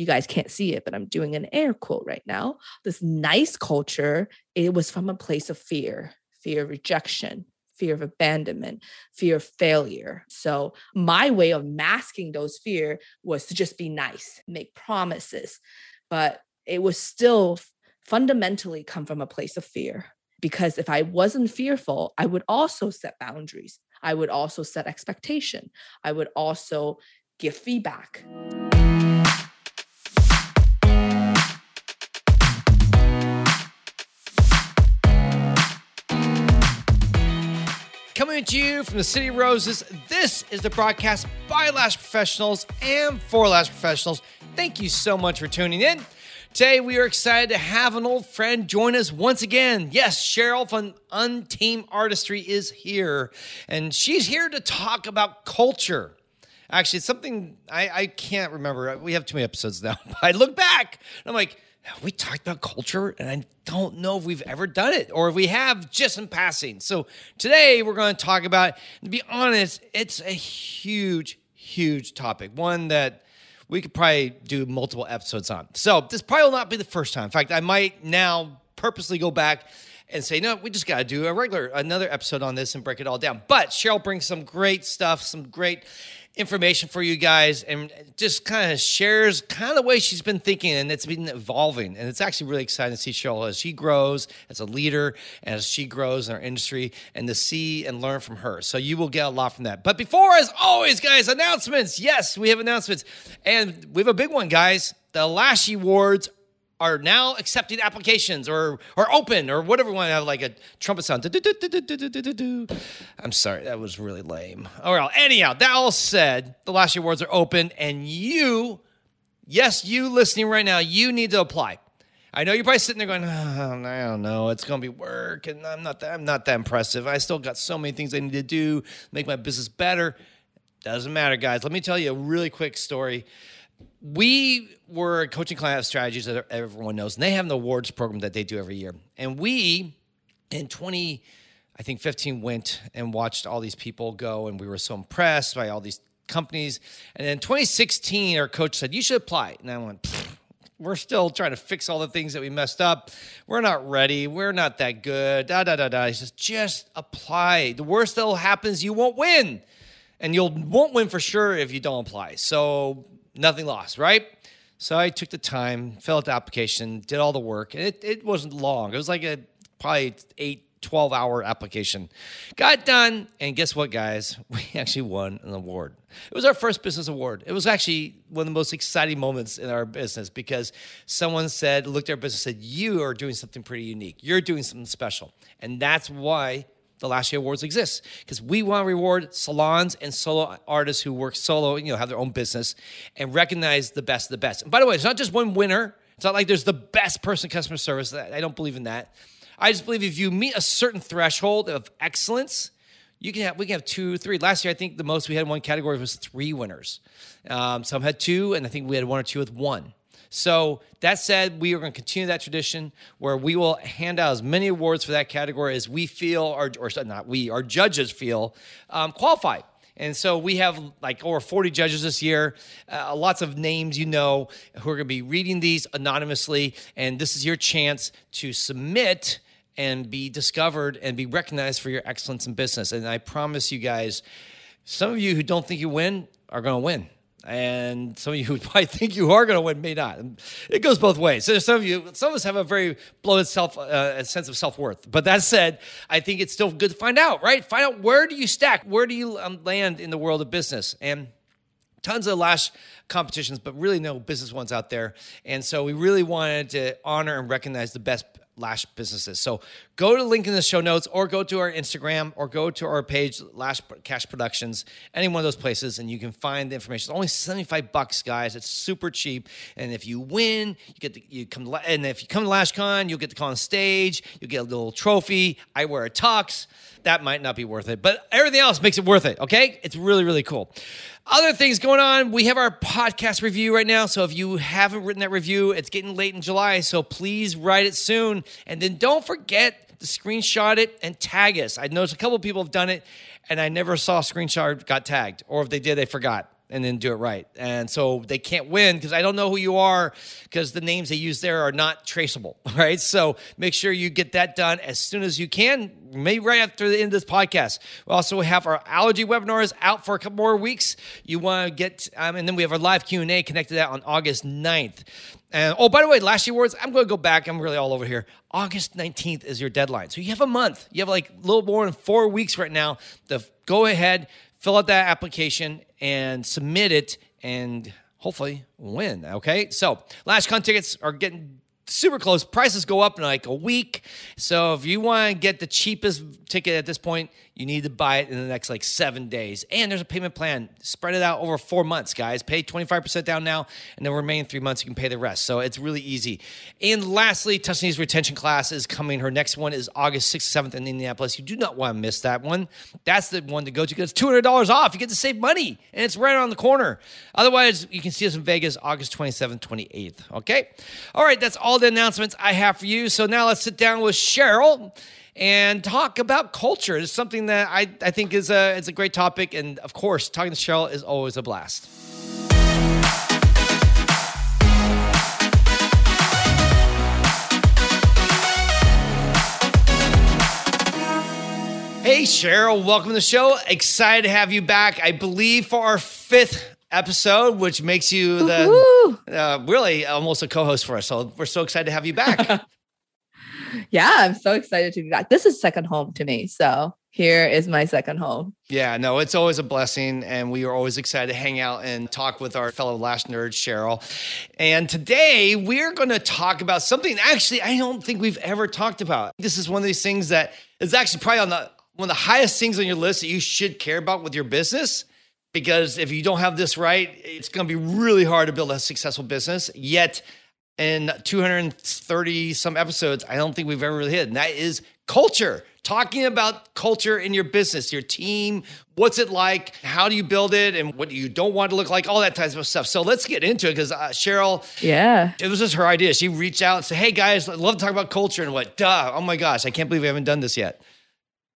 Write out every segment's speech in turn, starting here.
you guys can't see it, but I'm doing an air quote right now. This nice culture, it was from a place of fear, fear of rejection, fear of abandonment, fear of failure. So my way of masking those fear was to just be nice, make promises, but it was still fundamentally come from a place of fear. Because if I wasn't fearful, I would also set boundaries. I would also set expectation. I would also give feedback. Coming to you from the City of Roses, this is the broadcast by Lash Professionals and for Lash Professionals. Thank you so much for tuning in. Today, we are excited to have an old friend join us once again. Yes, Cheryl from Untamed Artistry is here, and she's here to talk about culture. Actually, it's something I, I can't remember. We have too many episodes now. I look back, and I'm like, we talked about culture? And I don't know if we've ever done it or if we have just in passing. So today we're going to talk about, to be honest, it's a huge, huge topic, one that we could probably do multiple episodes on. So this probably will not be the first time. In fact, I might now purposely go back and say, no, we just got to do a regular, another episode on this and break it all down. But Cheryl brings some great stuff, some great information for you guys and just kind of shares kind of the way she's been thinking and it's been evolving. And it's actually really exciting to see Cheryl as she grows as a leader as she grows in our industry and to see and learn from her. So you will get a lot from that. But before as always guys announcements. Yes we have announcements. And we have a big one guys. The Lashy Awards are now accepting applications or or open or whatever we want to have like a trumpet sound. I'm sorry, that was really lame. All right, anyhow, that all said, the Lashy Awards are open, and you, yes, you listening right now, you need to apply. I know you're probably sitting there going, oh, I don't know, it's going to be work, and I'm not that, I'm not that impressive. I still got so many things I need to do, make my business better. Doesn't matter, guys. Let me tell you a really quick story we were coaching client strategies that everyone knows, and they have an awards program that they do every year. And we, in 20, I think 15, went and watched all these people go, and we were so impressed by all these companies. And then 2016, our coach said, You should apply. And I went, we're still trying to fix all the things that we messed up. We're not ready. We're not that good. Da da da da. He says, just apply. The worst that'll happen is you won't win, and you'll won't win for sure if you don't apply. So nothing lost, right? So I took the time, filled out the application, did all the work, and it, it wasn't long. It was like a probably eight, 12 hour application. Got done, and guess what, guys? We actually won an award. It was our first business award. It was actually one of the most exciting moments in our business because someone said, looked at our business, said, You are doing something pretty unique. You're doing something special. And that's why the Lashy Awards exists because we want to reward salons and solo artists who work solo, you know, have their own business and recognize the best of the best. And by the way, it's not just one winner. It's not like there's the best person customer service. I don't believe in that. I just believe if you meet a certain threshold of excellence, you can have we can have two, three. Last year, I think the most we had in one category was three winners. Um, some had two, and I think we had one or two with one. So that said, we are going to continue that tradition where we will hand out as many awards for that category as we feel, or, or not we, our judges feel um, qualified. And so we have like over 40 judges this year, uh, lots of names you know who are going to be reading these anonymously. And this is your chance to submit and be discovered and be recognized for your excellence in business. And I promise you guys, some of you who don't think you win are going to win and some of you might think you are going to win may not. It goes both ways. So some of you, some of us have a very bloated self, uh, sense of self worth. But that said, I think it's still good to find out, right? Find out where do you stack, where do you um, land in the world of business, and tons of lash competitions, but really no business ones out there. And so we really wanted to honor and recognize the best Lash businesses. So go to the link in the show notes or go to our Instagram or go to our page, Lash Cash Productions, any one of those places, and you can find the information. It's only 75 bucks, guys. It's super cheap. And if you win, you get the, you come and if you come to LashCon, you'll get to come on stage, you'll get a little trophy. I wear a tux. That might not be worth it, but everything else makes it worth it, okay? It's really, really cool. Other things going on. We have our podcast review right now. So if you haven't written that review, it's getting late in July. So please write it soon. And then don't forget to screenshot it and tag us. I noticed a couple people have done it and I never saw a screenshot got tagged. Or if they did, they forgot. And then do it right. And so they can't win because I don't know who you are because the names they use there are not traceable. Right. So make sure you get that done as soon as you can, maybe right after the end of this podcast. We also have our allergy webinars out for a couple more weeks. You want to get, um, and then we have our live Q&A connected that on August 9th. And oh, by the way, Lashy Awards, I'm going to go back. I'm really all over here. August 19th is your deadline. So you have a month. You have like a little more than four weeks right now to go ahead, fill out that application and submit it and hopefully win. Okay. So LashCon tickets are getting super close. Prices go up in like a week. So if you want to get the cheapest ticket at this point, you need to buy it in the next like seven days. And there's a payment plan. Spread it out over four months, guys. Pay 25% down now, and then remaining three months, you can pay the rest. So it's really easy. And lastly, Tuscany's retention class is coming. Her next one is August 6th, 7th in Indianapolis. You do not want to miss that one. That's the one to go to because it's $200 off. You get to save money, and it's right around the corner. Otherwise, you can see us in Vegas August 27th, 28th. Okay? All right, that's all the announcements I have for you. So now let's sit down with Cheryl and talk about culture. It's something that I, I think is a, it's a great topic. And of course, talking to Cheryl is always a blast. Hey, Cheryl, welcome to the show. Excited to have you back. I believe for our fifth episode, which makes you the uh, really almost a co-host for us. So we're so excited to have you back. yeah, I'm so excited to be back. This is second home to me. So here is my second home. Yeah, no, it's always a blessing. And we are always excited to hang out and talk with our fellow Lash Nerd, Cheryl. And today we're going to talk about something actually I don't think we've ever talked about. This is one of these things that is actually probably on the one of the highest things on your list that you should care about with your business because if you don't have this right, it's going to be really hard to build a successful business. Yet, in 230 some episodes, I don't think we've ever really hit, and that is culture. Talking about culture in your business, your team, what's it like? How do you build it, and what you don't want to look like? All that type of stuff. So let's get into it because uh, Cheryl, yeah, it was just her idea. She reached out and said, "Hey guys, I'd love to talk about culture." And what? Duh! Oh my gosh, I can't believe we haven't done this yet.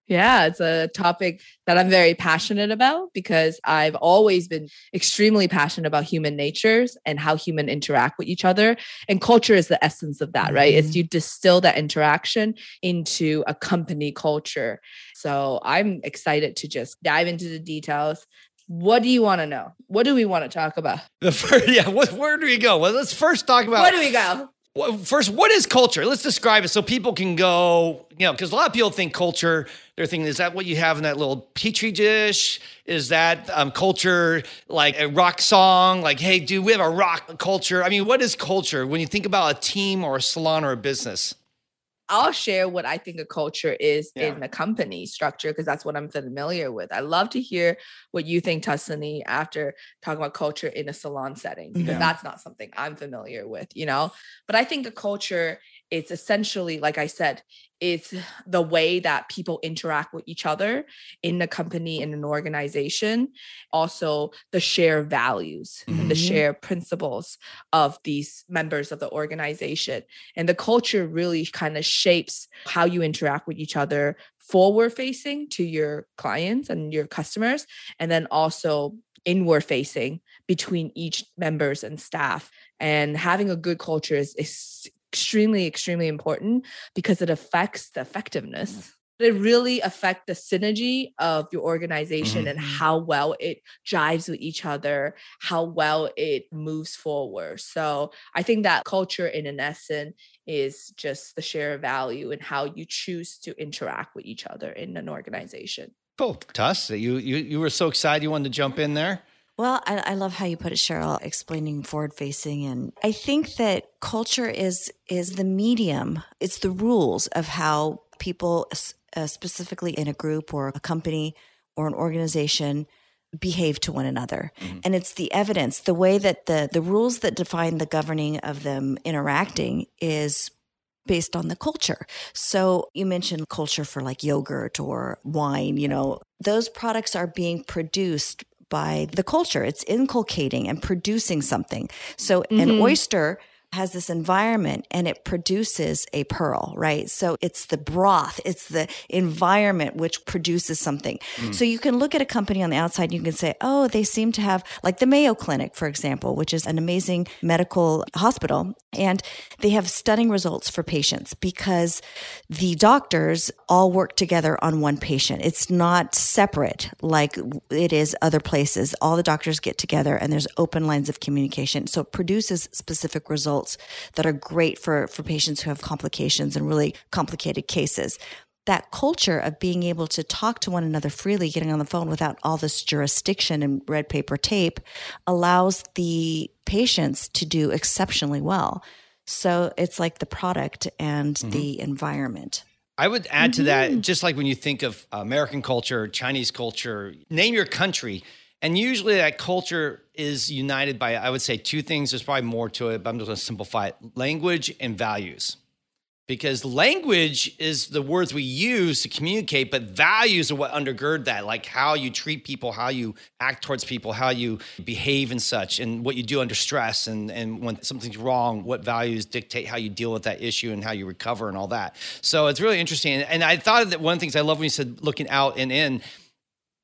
Yeah, it's a topic that I'm very passionate about because I've always been extremely passionate about human natures and how human interact with each other. And culture is the essence of that, right? Mm-hmm. It's you distill that interaction into a company culture. So I'm excited to just dive into the details. What do you want to know? What do we want to talk about? The first, yeah, what, where do we go? Well, let's first talk about. Where do we go? First, what is culture? Let's describe it so people can go, you know, because a lot of people think culture, they're thinking, is that what you have in that little petri dish? Is that um, culture like a rock song? Like, hey, dude, we have a rock culture? I mean, what is culture when you think about a team or a salon or a business? I'll share what I think a culture is yeah. in a company structure because that's what I'm familiar with. I love to hear what you think, Tuscany, after talking about culture in a salon setting because yeah. that's not something I'm familiar with, you know. But I think a culture it's essentially like i said it's the way that people interact with each other in the company in an organization also the shared values mm-hmm. and the mm-hmm. shared principles of these members of the organization and the culture really kind of shapes how you interact with each other forward facing to your clients and your customers and then also inward facing between each members and staff and having a good culture is, is extremely, extremely important because it affects the effectiveness. Mm. It really affects the synergy of your organization mm-hmm. and how well it jives with each other, how well it moves forward. So I think that culture in an essence is just the share value and how you choose to interact with each other in an organization. Cool. Tuss, you, you, you were so excited you wanted to jump in there. Well, I, I, love how you put it, Cheryl, explaining forward facing. And I think that culture is, is the medium. It's the rules of how people, uh, specifically in a group or a company or an organization, behave to one another. Mm-hmm. And it's the evidence, the way that the, the rules that define the governing of them interacting is based on the culture. So you mentioned culture for like yogurt or wine, you know, those products are being produced by the culture. It's inculcating and producing something. So mm-hmm. an oyster has this environment and it produces a pearl, right? So it's the broth, it's the environment which produces something. Mm. So you can look at a company on the outside and you can say, oh, they seem to have, like the Mayo Clinic, for example, which is an amazing medical hospital. And they have stunning results for patients because the doctors all work together on one patient. It's not separate like it is other places. All the doctors get together and there's open lines of communication. So it produces specific results that are great for, for patients who have complications and really complicated cases that culture of being able to talk to one another freely, getting on the phone without all this jurisdiction and red paper tape allows the patients to do exceptionally well. So it's like the product and mm-hmm. the environment. I would add mm-hmm. to that, mm-hmm. just like when you think of American culture, Chinese culture, name your country. And usually that culture is united by, I would say, two things. There's probably more to it, but I'm just going to simplify it language and values because language is the words we use to communicate, but values are what undergird that, like how you treat people, how you act towards people, how you behave and such, and what you do under stress, and, and when something's wrong, what values dictate how you deal with that issue and how you recover and all that. So it's really interesting. And I thought that one of the things I love when you said looking out and in,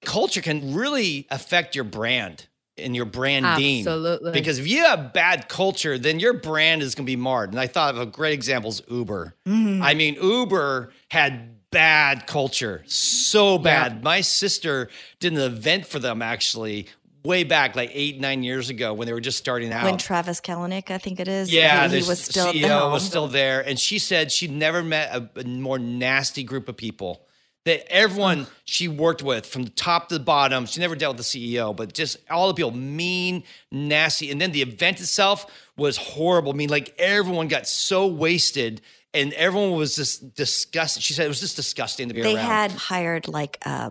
culture can really affect your brand and your branding. Absolutely. Because if you have bad culture, then your brand is going to be marred. And I thought of a great example is Uber. Mm-hmm. I mean, Uber had bad culture, so bad. Yeah. My sister did an event for them actually way back like eight nine years ago when they were just starting out when travis kalanick i think it is yeah he, he was still ceo was still there and she said she'd never met a, a more nasty group of people that everyone she worked with from the top to the bottom, she never dealt with the CEO, but just all the people mean, nasty. And then the event itself was horrible. I mean, like everyone got so wasted and everyone was just disgusted. She said it was just disgusting to be they around. They had hired like uh,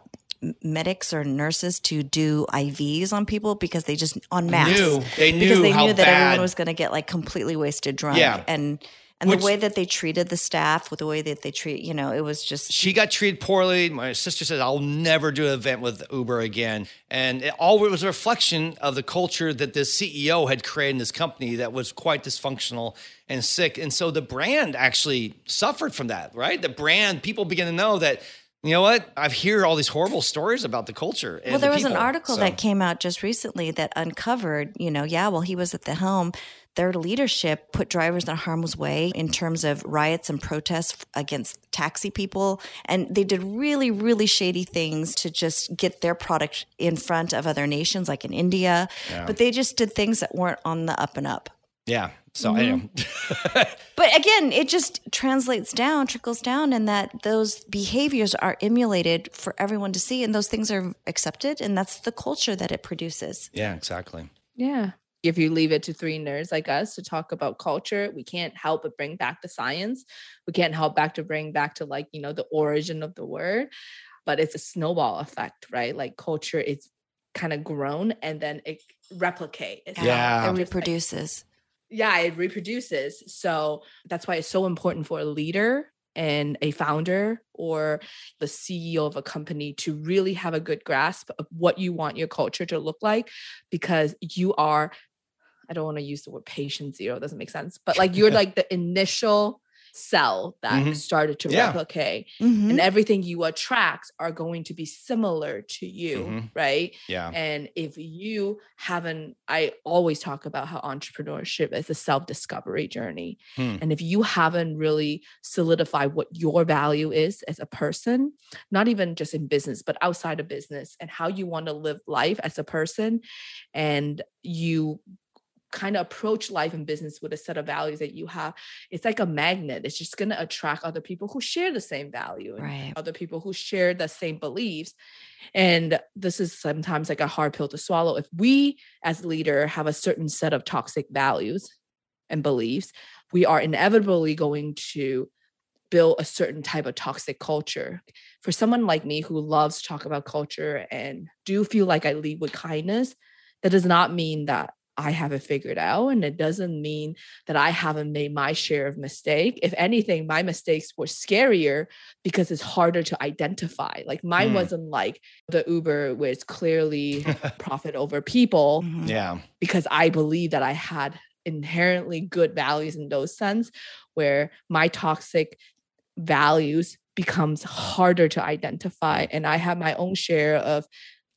medics or nurses to do IVs on people because they just on mass. Knew. They knew because they knew that bad. everyone was going to get like completely wasted drunk. Yeah. And and Which, the way that they treated the staff, with the way that they treat, you know, it was just. She got treated poorly. My sister said, "I'll never do an event with Uber again," and it all was a reflection of the culture that the CEO had created in this company that was quite dysfunctional and sick. And so the brand actually suffered from that, right? The brand, people begin to know that you know what? I've heard all these horrible stories about the culture. well, there the was an article so. that came out just recently that uncovered, you know, yeah, well, he was at the helm their leadership put drivers in harm's way in terms of riots and protests against taxi people. And they did really, really shady things to just get their product in front of other nations, like in India. Yeah. But they just did things that weren't on the up and up. Yeah. So mm-hmm. I know. but again, it just translates down, trickles down, and that those behaviors are emulated for everyone to see, and those things are accepted, and that's the culture that it produces. Yeah, exactly. Yeah if you leave it to three nerds like us to talk about culture, we can't help but bring back the science. We can't help back to bring back to like, you know, the origin of the word, but it's a snowball effect, right? Like culture is kind of grown and then it replicate. yeah. It reproduces. Like, yeah, it reproduces. So that's why it's so important for a leader and a founder or the CEO of a company to really have a good grasp of what you want your culture to look like because you are I don't want to use the word patient zero, it doesn't make sense, but like you're like the initial cell that mm-hmm. started to yeah. replicate mm-hmm. and everything you attract are going to be similar to you mm-hmm. right yeah and if you haven't i always talk about how entrepreneurship is a self-discovery journey hmm. and if you haven't really solidified what your value is as a person not even just in business but outside of business and how you want to live life as a person and you kind of approach life and business with a set of values that you have, it's like a magnet. It's just going to attract other people who share the same value, right. other people who share the same beliefs. And this is sometimes like a hard pill to swallow. If we as leader have a certain set of toxic values and beliefs, we are inevitably going to build a certain type of toxic culture. For someone like me who loves to talk about culture and do feel like I lead with kindness, that does not mean that I have it figured out. And it doesn't mean that I haven't made my share of mistake. If anything, my mistakes were scarier because it's harder to identify. Like mine mm. wasn't like the Uber where it's clearly profit over people. Mm-hmm. Yeah. Because I believe that I had inherently good values in those sense where my toxic values becomes harder to identify and i have my own share of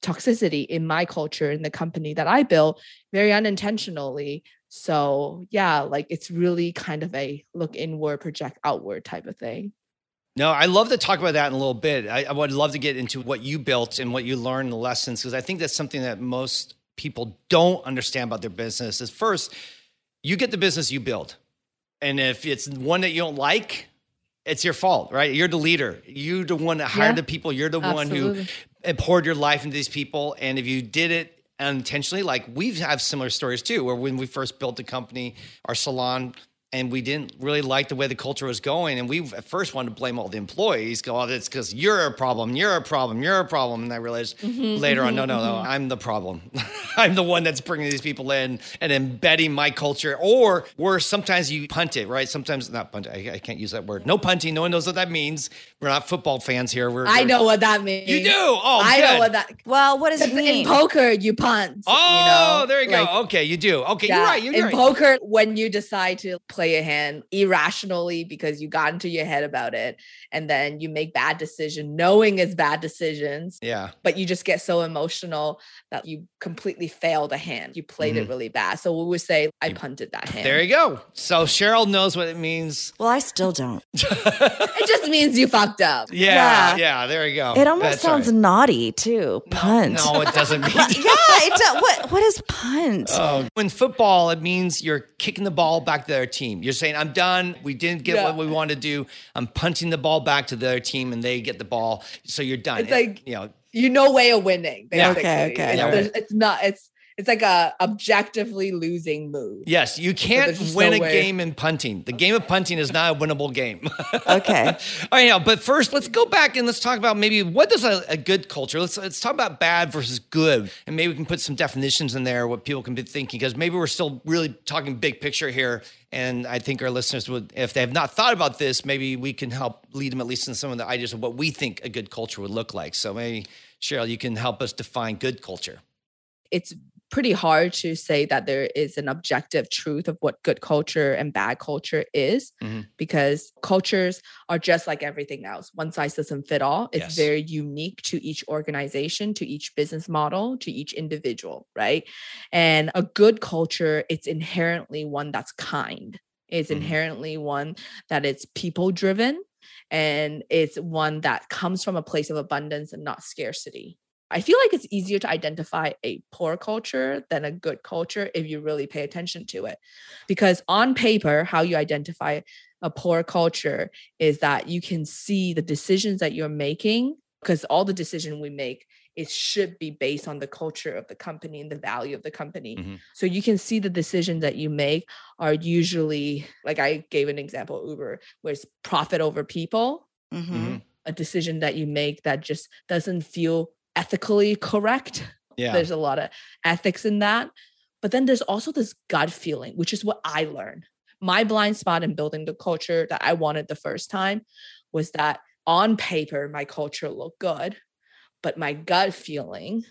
toxicity in my culture in the company that i built very unintentionally so yeah like it's really kind of a look inward project outward type of thing no, I love to talk about that in a little bit. I, I would love to get into what you built and what you learned, the lessons, because I think that's something that most people don't understand about their business. Is first, you get the business you build, and if it's one that you don't like, it's your fault, right? You're the leader. You're the one that hired yeah, the people. You're the absolutely. one who poured your life into these people, and if you did it unintentionally, like we've have similar stories too, where when we first built the company, our salon and we didn't really like the way the culture was going. And we at first wanted to blame all the employees. Go, oh, it's because you're a problem. You're a problem. You're a problem. And I realized mm-hmm, later mm-hmm, on, no, no, no, mm-hmm. I'm the problem. I'm the one that's bringing these people in and embedding my culture. Or worse, sometimes you punt it, right? Sometimes not punt. I, I can't use that word. No punting. No one knows what that means. We're not football fans here. We're, I we're, know what that means. You do. Oh, I good. know what that. Well, what does it mean? In poker, you punt. Oh, you know? there you like, go. Okay, you do. Okay, yeah, you're right. You're in right. poker, when you decide to play a hand irrationally because you got into your head about it and then you make bad decision knowing it's bad decisions yeah. but you just get so emotional that you completely fail the hand. You played mm-hmm. it really bad. So we would say i punted that hand. there you go. So cheryl knows what it means. Well i still don't. It just means you fucked up. Yeah yeah, yeah there you go. It almost That's sounds right. naughty too. Punt no, no it doesn't mean yeah it does. what what is punt? Oh, in football it means you're kicking the ball back to their team you're saying i'm done we didn't get yeah. what we wanted to do i'm punching the ball back to their team and they get the ball. So you're done. It's like, you know, you no way of winning. Basically. Yeah. Okay. Okay. It's, yeah. it's not, it's, it's like a objectively losing move. Yes, you can't win no a way. game in punting. The game of punting is not a winnable game. okay. All right, now, but first, let's go back and let's talk about maybe what does a, a, good culture. Let's let's talk about bad versus good, and maybe we can put some definitions in there what people can be thinking because maybe we're still really talking big picture here. And I think our listeners would, if they have not thought about this, maybe we can help lead them at least in some of the ideas of what we think a good culture would look like. So maybe Cheryl, you can help us define good culture. It's pretty hard to say that there is an objective truth of what good culture and bad culture is mm-hmm. because cultures are just like everything else. One size doesn't fit all. It's yes. very unique to each organization, to each business model, to each individual, right? And a good culture, it's inherently one that's kind. It's mm-hmm. inherently one that it's people driven and it's one that comes from a place of abundance and not scarcity I feel like it's easier to identify a poor culture than a good culture if you really pay attention to it. Because on paper, how you identify a poor culture is that you can see the decisions that you're making, because all the decision we make it should be based on the culture of the company and the value of the company. Mm-hmm. So you can see the decisions that you make are usually like I gave an example Uber, where it's profit over people. Mm-hmm. mm-hmm. A decision that you make that just doesn't feel ethically correct. Yeah. There's a lot of ethics in that. But then there's also this gut feeling, which is what I learned. My blind spot in building the culture that I wanted the first time was that on paper, my culture looked good, but my gut feeling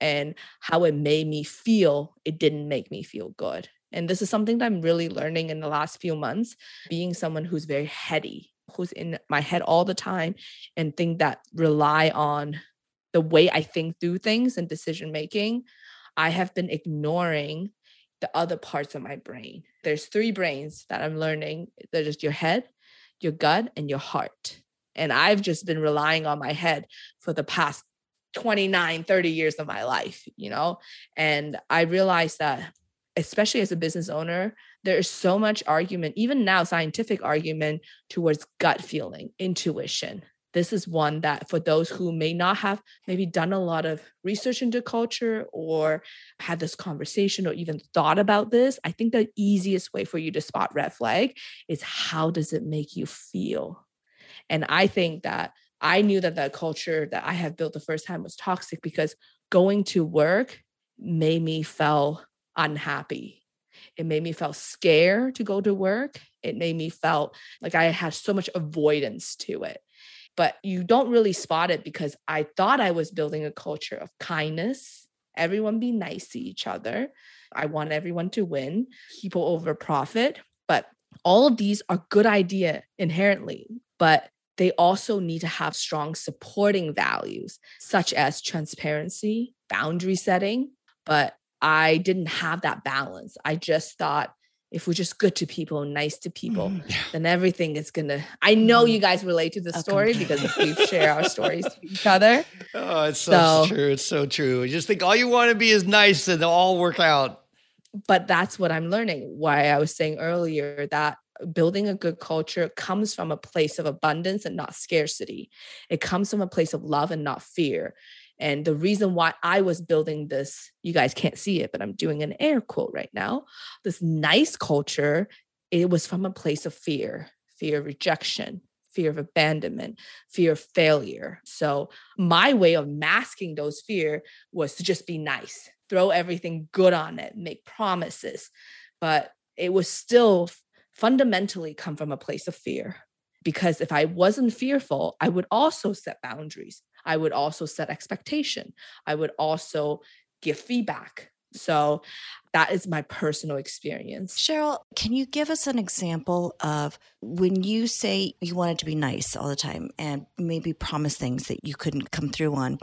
and how it made me feel, it didn't make me feel good. And this is something that I'm really learning in the last few months, being someone who's very heady, who's in my head all the time and think that rely on the way I think through things and decision making, I have been ignoring the other parts of my brain. There's three brains that I'm learning. There's just your head, your gut, and your heart. And I've just been relying on my head for the past 29, 30 years of my life, you know? And I realized that, especially as a business owner, there is so much argument, even now, scientific argument towards gut feeling, intuition, this is one that for those who may not have maybe done a lot of research into culture or had this conversation or even thought about this i think the easiest way for you to spot red flag is how does it make you feel? And i think that i knew that the culture that i have built the first time was toxic because going to work made me feel unhappy. It made me feel scared to go to work. It made me felt like i had so much avoidance to it but you don't really spot it because I thought I was building a culture of kindness, everyone be nice to each other. I want everyone to win, people over profit. But all of these are good idea inherently, but they also need to have strong supporting values such as transparency, boundary setting. But I didn't have that balance. I just thought if we're just good to people, nice to people, Mm-hmm. then everything is gonna. I know Mhm. you guys relate to the Oh, story because we share our stories to each other. Oh, it's so, So- true. It's so true. You just think all you want to be is nice and they'll all work out. But that's what I'm learning. Why I was saying earlier that building a good culture comes from a place of abundance and not scarcity. It comes from a place of love and not fear. And the reason why I was building this, you guys can't see it, but I'm doing an air quote right now. This nice culture, it was from a place of fear, fear of rejection, fear of abandonment, fear of failure. So my way of masking those fear was to just be nice, throw everything good on it, make promises. But it was still fundamentally come from a place of fear. Because if I wasn't fearful, I would also set boundaries. I would also set expectation. I would also give feedback. So that is my personal experience. Cheryl, can you give us an example of when you say you wanted to be nice all the time and maybe promise things that you couldn't come through on?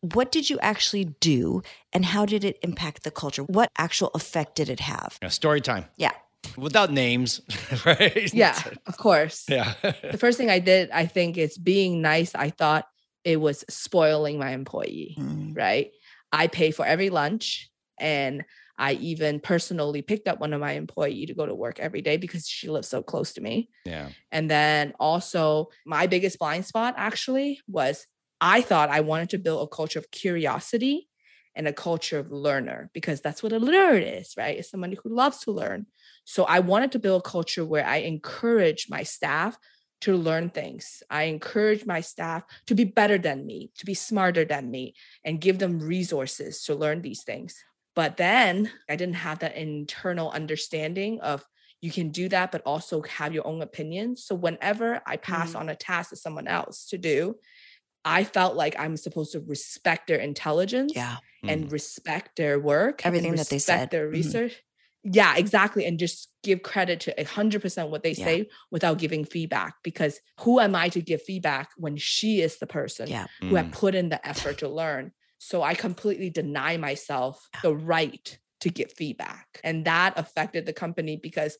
What did you actually do and how did it impact the culture? What actual effect did it have? Yeah, story time Yeah. without names, right? Yeah, of course. Yeah. The first thing I did, I think, is being nice. I thought it was spoiling my employee. Mm. right? I pay for every lunch and I even personally picked up one of my employee to go to work every day because she lives so close to me. yeah. And then also my biggest blind spot actually was I thought I wanted to build a culture of curiosity and a culture of learner because that's what a learner is, right? It's somebody who loves to learn. So I wanted to build a culture where I encourage my staff to learn things. I encourage my staff to be better than me, to be smarter than me, and give them resources to learn these things. But then I didn't have that internal understanding of you can do that, but also have your own opinion. So whenever I pass Mm. on a task to someone else to do, I felt like I'm supposed to respect their intelligence Yeah. and respect their work, and Everything that they respect said. their Mhm. research. Yeah, exactly. And just give credit to 100% what they Yeah. say without giving feedback. Because who am I to give feedback when she is the person Yeah. who had Mm. put in the effort to learn? So I completely deny myself the right to get feedback. And that affected the company because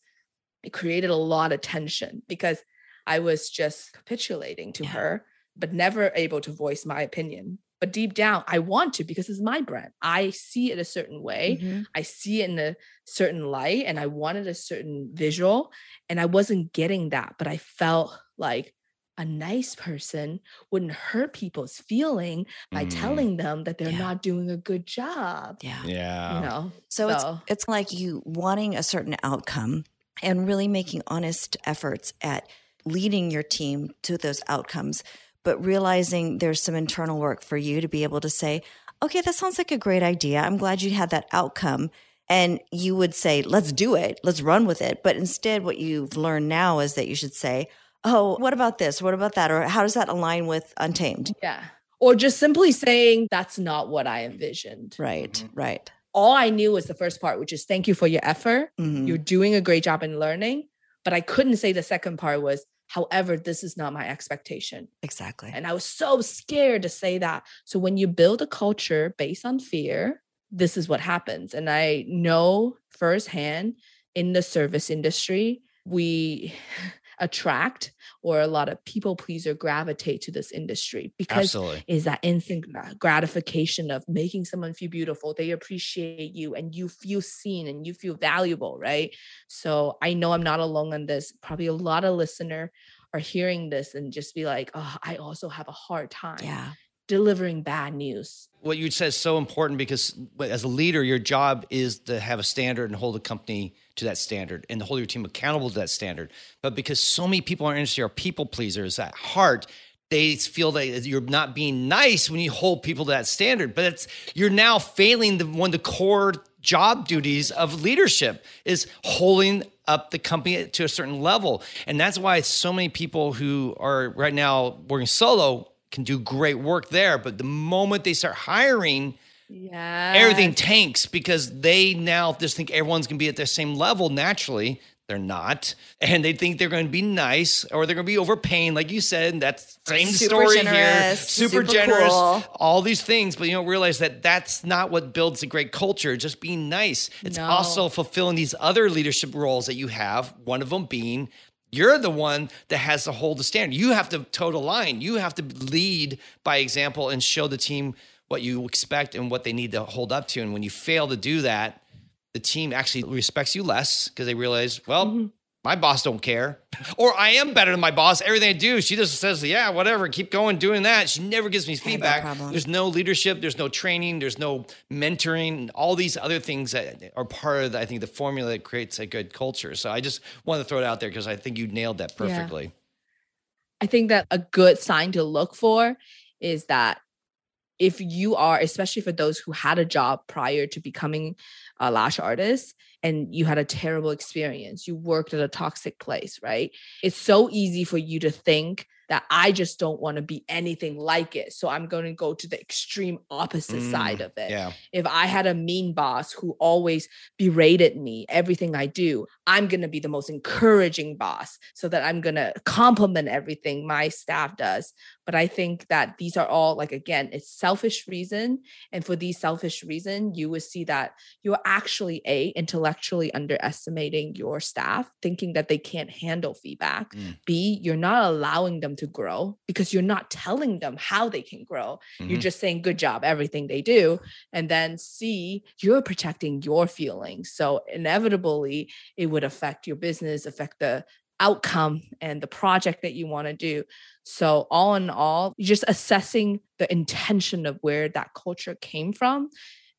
it created a lot of tension because I was just capitulating to Yeah. her, but never able to voice my opinion. But deep down, I want to because it's my brand. I see it a certain way. Mhm. I see it in a certain light and I wanted a certain visual and I wasn't getting that, but I felt like a nice person wouldn't hurt people's feeling by Mm. telling them that they're Yeah. not doing a good job. Yeah. Yeah. You know. So, So- it's it's like you wanting a certain outcome and really making honest efforts at leading your team to those outcomes, but realizing there's some internal work for you to be able to say, "Okay, that sounds like a great idea. I'm glad you had that outcome." And you would say, "Let's do it. Let's run with it." But instead what you've learned now is that you should say, "Oh, what about this? What about that? Or how does that align with Untamed?" Yeah. Or just simply saying that's not what I envisioned. Right. Mhm. Right. All I knew was the first part, which is thank you for your effort. Mhm. You're doing a great job in learning. But I couldn't say the second part was, however, this is not my expectation. Exactly. And I was so scared to say that. So when you build a culture based on fear, this is what happens. And I know firsthand in the service industry, we attract or a lot of people pleaser gravitate to this industry because Absolutely. is that instant gratification of making someone feel beautiful. They appreciate you and you feel seen and you feel valuable, right? So I know I'm not alone on this. Probably a lot of listener are hearing this and just be like, oh, I also have a hard time Yeah. Delivering bad news. What you said is so important because as a leader, your job is to have a standard and hold a company to that standard and to hold your team accountable to that standard. But because so many people in our industry are people pleasers at heart, they feel that you're not being nice when you hold people to that standard. But it's you're now failing the one of the core job duties of leadership is holding up the company to a certain level. And that's why so many people who are right now working solo can do great work there. But the moment they start hiring Yeah. everything tanks because they now just think everyone's going to be at the same level naturally. They're not. And they think they're going to be nice or they're going to be overpaying, like you said. And that's same Super story here. Super, super generous. cool. All these things. But you don't realize that that's not what builds a great culture, just being nice. It's No. also fulfilling these other leadership roles that you have, one of them being you're the one that has to hold the standard. You have to toe the line. You have to lead by example and show the team what you expect and what they need to hold up to. And when you fail to do that, the team actually respects you less because they realize, well, mm-hmm. My boss don't care, or I am better than my boss. Everything I do, she just says, yeah, whatever, keep going doing that. She never gives me feedback. There's no leadership. There's no training. There's no mentoring. All these other things that are part of, the, I think, the formula that creates a good culture. So I just want to throw it out there because I think you nailed that perfectly. I think that a good sign to look for is that if you are, especially for those who had a job prior to becoming a lash artist and you had a terrible experience, you worked at a toxic place, right? It's so easy for you to think that I just don't want to be anything like it. So I'm going to go to the extreme opposite Mm, side of it Yeah. if I had a mean boss who always berated me, everything I do, I'm going to be the most encouraging boss so that I'm going to compliment everything my staff does. But I think that these are all like, again, it's selfish reason. And for these selfish reason, you would see that you're actually A, intellectually underestimating your staff, thinking that they can't handle feedback. Mm. B, you're not allowing them to grow because you're not telling them how they can grow. You're Mhm. just saying good job, everything they do. And then C, you're protecting your feelings. So inevitably, it would affect your business, affect the outcome and the project that you want to do. So, all in all, just assessing the intention of where that culture came from.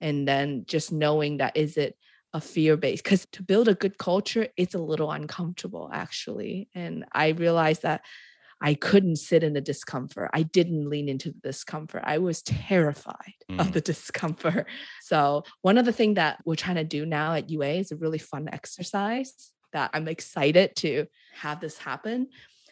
And then just knowing that is it a fear based? Because to build a good culture, it's a little uncomfortable, actually. And I realized that I couldn't sit in the discomfort. I didn't lean into the discomfort. I was terrified Mm. of the discomfort. So, one of the things that we're trying to do now at UA is a really fun exercise that I'm excited to have this happen.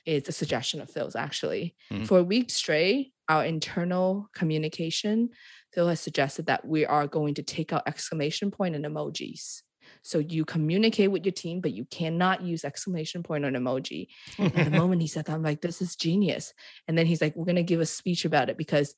It's a suggestion of Phil's actually. Mhm. For a week straight, our internal communication, Phil has suggested that we are going to take out exclamation point and emojis. So you communicate with your team, but you cannot use exclamation point or an emoji. And the moment he said that, I'm like, this is genius. And then he's like, we're going to give a speech about it because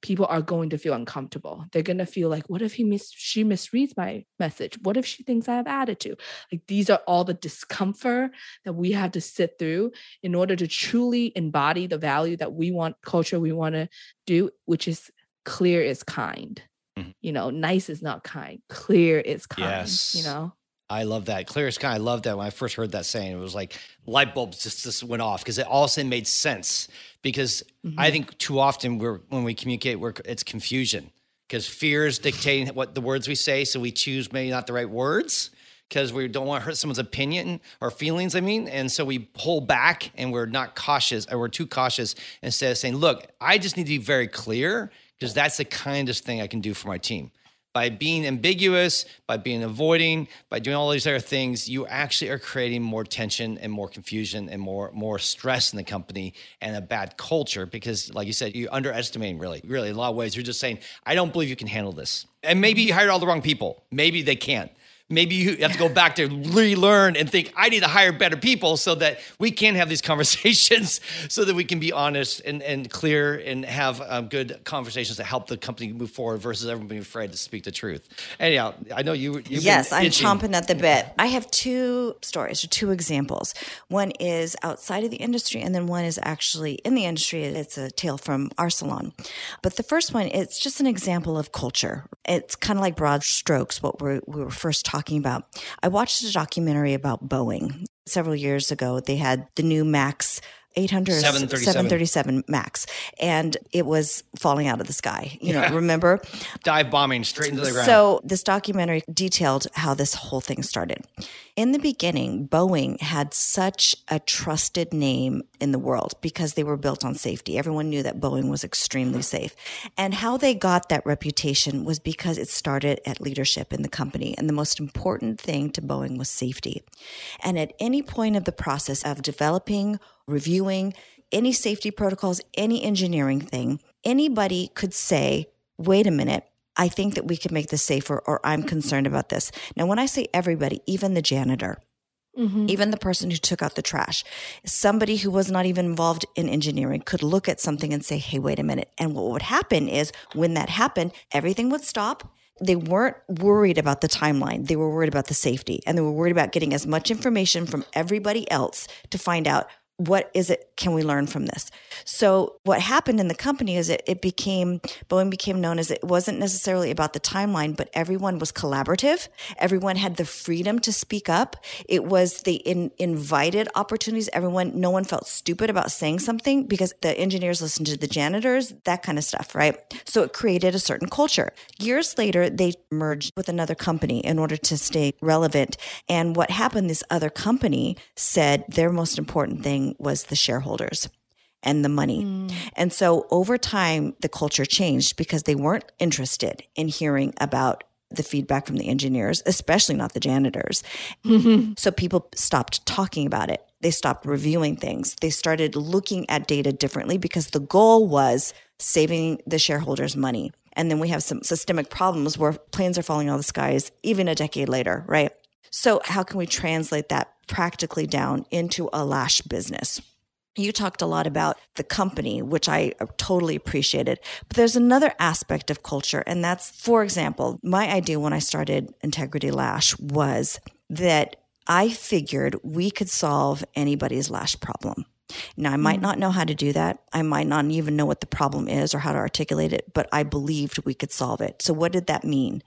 people are going to feel uncomfortable. They're going to feel like, what if he mis- she misreads my message? What if she thinks I have attitude? Like these are all the discomfort that we have to sit through in order to truly embody the value that we want culture we want to do, which is clear is kind. Mhm. You know, nice is not kind. Clear is kind. Yes. You know. I love that. Clear sky. I love that. When I first heard that saying, it was like light bulbs just, just went off because it all of made sense. Because I Mhm. think too often we're when we communicate, we're it's confusion because fear is dictating what the words we say, so we choose maybe not the right words because we don't want to hurt someone's opinion or feelings. I mean, and so we pull back and we're not cautious or we're too cautious instead of saying, "Look, I just need to be very clear because that's the kindest thing I can do for my team." By being ambiguous, by being avoiding, by doing all these other things, you actually are creating more tension and more confusion and more more stress in the company and a bad culture because like you said, you're underestimating really, really a lot of ways. You're just saying, I don't believe you can handle this. And maybe you hired all the wrong people. Maybe they can't. Maybe you have to go back to relearn and think, I need to hire better people so that we can have these conversations so that we can be honest and, and clear and have um, good conversations that help the company move forward versus everyone being afraid to speak the truth. Anyhow, I know you. Yes, I'm itching. chomping at the bit. I have two stories or two examples. One is outside of the industry, and then one is actually in the industry. It's a tale from our salon. But the first one, it's just an example of culture. It's kind of like broad strokes, what we're, we were first talking about. I watched a documentary about Boeing several years ago. They had the new Max 800 737. 737 Max, and it was falling out of the sky. You know, remember? dive bombing straight into the ground. So, this documentary detailed how this whole thing started. In the beginning, Boeing had such a trusted name in the world because they were built on safety. Everyone knew that Boeing was extremely safe. And how they got that reputation was because it started at leadership in the company. And the most important thing to Boeing was safety. And at any point of the process of developing, reviewing any safety protocols, any engineering thing, anybody could say, wait a minute, I think that we can make this safer, or I'm concerned about this. Now, when I say everybody, even the janitor, Mm-hmm. Even the person who took out the trash, somebody who was not even involved in engineering could look at something and say, Hey, wait a minute. And what would happen is when that happened, everything would stop they weren't worried about the timeline. They were worried about the safety and they were worried about getting as much information from everybody else to find out what is it can we learn from this? So what happened in the company is it, it became boeing became known as it wasn't necessarily about the timeline but everyone was collaborative. Everyone had the freedom to speak up. It was the in, invited opportunities. Everyone no one felt stupid about saying something because the engineers listened to the janitors that kind of stuff right? So it created a certain culture. Years later they merged with another company in order to stay relevant. And what happened this other company said their most important thing was the shareholders and the money. Mm. And so over time, the culture changed because they weren't interested in hearing about the feedback from the engineers, especially not the janitors. Mm-hmm. So people stopped talking about it. They stopped reviewing things. They started looking at data differently because the goal was saving the shareholders money. And then we have some systemic problems where planes are falling out of the skies even a decade later, right? So how can we translate that practically down into a lash business. You talked a lot about the company, which I totally appreciated. But there's another aspect of culture. And that's, for example, my idea when I started Integrity Lash was that I figured we could solve anybody's lash problem. Now, I might mm. not know how to do that. I might not even know what the problem is or how to articulate it, but I believed we could solve it. So, what did that mean?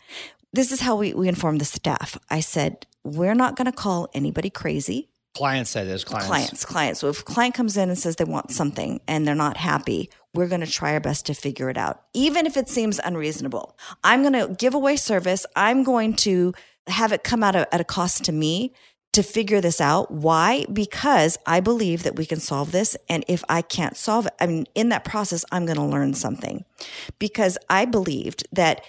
This is how we, we informed the staff. I said, we're not going to call anybody crazy. Clients, that is clients. Clients, clients. So if a client comes in and says they want something and they're not happy, we're going to try our best to figure it out, even if it seems unreasonable. I'm going to give away service. I'm going to have it come out at a cost to me to figure this out. Why? Because I believe that we can solve this. And if I can't solve it, I mean, in that process, I'm going to learn something because I believed that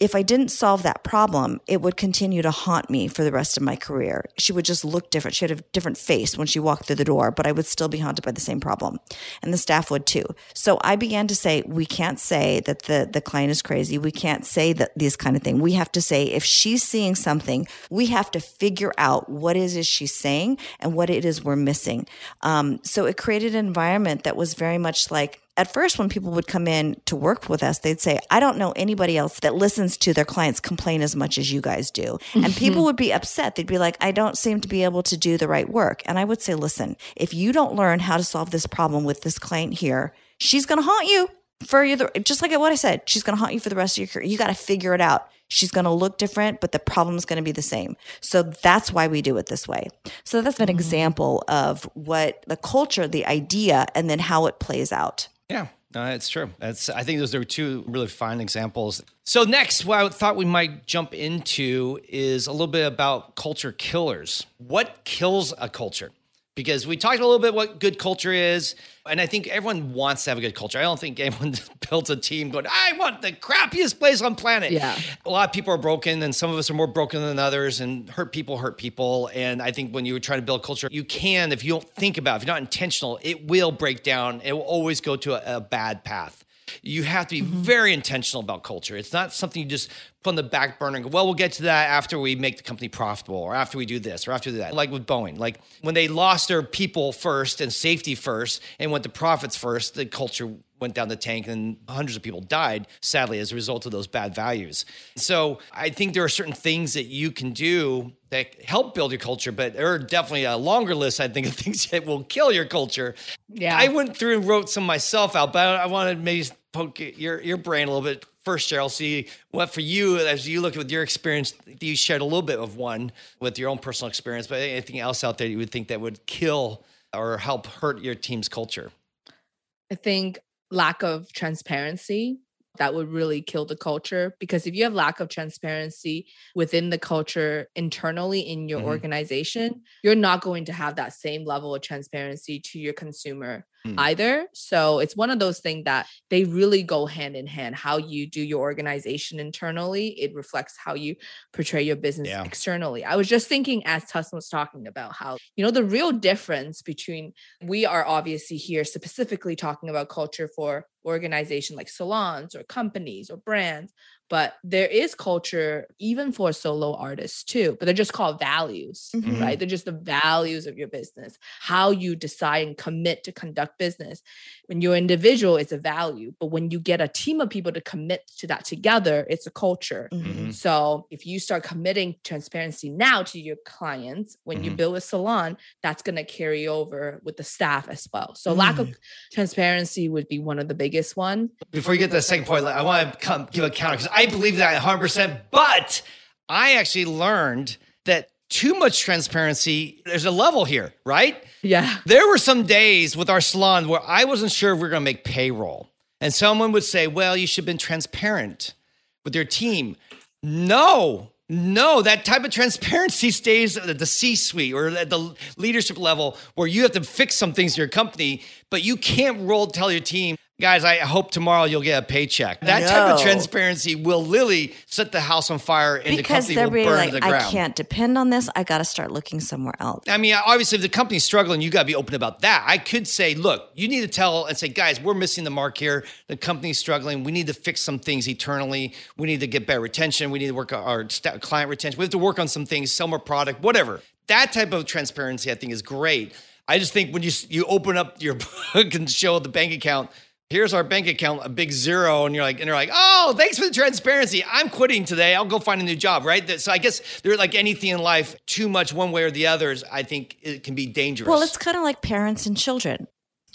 if I didn't solve that problem, it would continue to haunt me for the rest of my career. She would just look different. She had a different face when she walked through the door, but I would still be haunted by the same problem. And the staff would too. So I began to say, we can't say that the, the client is crazy. We can't say that these kind of thing. We have to say, if she's seeing something, we have to figure out what it is she's saying and what it is we're missing. Um, so it created an environment that was very much like, at first, when people would come in to work with us, they'd say, I don't know anybody else that listens to their clients complain as much as you guys do. And people would be upset. They'd be like, I don't seem to be able to do the right work. And I would say, listen, if you don't learn how to solve this problem with this client here, she's going to haunt you for you. Just like what I said, she's going to haunt you for the rest of your career. You got to figure it out. She's going to look different, but the problem is going to be the same. So that's why we do it this way. So that's an mm-hmm. example of what the culture, the idea, and then how it plays out. Yeah. No, it's true. That's I think those are two really fine examples. So next, what I thought we might jump into is a little bit about culture killers. What kills a culture? Because we talked a little bit what good culture is. And I think everyone wants to have a good culture. I don't think anyone built a team going, I want the crappiest place on planet. Yeah. A lot of people are broken, and some of us are more broken than others, and hurt people hurt people. And I think when you try to build culture, you can, if you don't think about it, if you're not intentional, it will break down. It will always go to a, a bad path. You have to be mm-hmm. very intentional about culture. It's not something you just put on the back burner and go, well, we'll get to that after we make the company profitable or after we do this or after that. Like with Boeing, like when they lost their people first and safety first and went to profits first, the culture went down the tank and hundreds of people died, sadly, as a result of those bad values. So I think there are certain things that you can do that help build your culture, but there are definitely a longer list, I think, of things that will kill your culture. Yeah. I went through and wrote some myself out, but I want to maybe poke your, your brain a little bit first, Cheryl. See what for you, as you look with your experience, you shared a little bit of one with your own personal experience, but anything else out there you would think that would kill or help hurt your team's culture? I think lack of transparency that would really kill the culture because if you have lack of transparency within the culture internally in your mm-hmm. organization you're not going to have that same level of transparency to your consumer mm. either. So it's one of those things that they really go hand in hand. How you do your organization internally, it reflects how you portray your business yeah. externally. I was just thinking as Tussin was talking about how, you know, the real difference between we are obviously here specifically talking about culture for organization like salons or companies or brands but there is culture even for solo artists too but they're just called values Mhm. right? They're just the values of your business how you decide and commit to conduct business. When you're individual it's a value but when you get a team of people to commit to that together it's a culture. Mhm. so if you start committing transparency now to your clients when you Mhm. build a salon that's going to carry over with the staff as well. So lack of transparency would be one of the biggest one. Before you get to the second point, I want to come give a counter because I believe that 100%. But I actually learned that too much transparency, there's a level here, right? yeah There were some days with our salon where I wasn't sure if we were going to make payroll. And someone would say, well, you should have been transparent with your team. No, no, that type of transparency stays at the C suite or at the leadership level where you have to fix some things in your company, but you can't roll tell your team, guys, I hope tomorrow you'll get a paycheck. That type of transparency will literally set the house on fire and because the company will really burn like, to the I can't depend on this. I got to start looking somewhere else. I mean, obviously, if the company's struggling, you got to be open about that. I could say, look, you need to tell and say, guys, we're missing the mark here. The company's struggling. We need to fix some things eternally. We need to get better retention. We need to work on our client retention. We have to work on some things, sell more product, whatever. That type of transparency, I think, is great. I just think when you you open up your book and show the bank account, here's our bank account, a big zero, and you're like, and they're like, oh, thanks for the transparency. I'm quitting today. I'll go find a new job, right? So I guess they're like anything in life, too much one way or the others. I think it can be dangerous. Well, it's kind of like parents and children.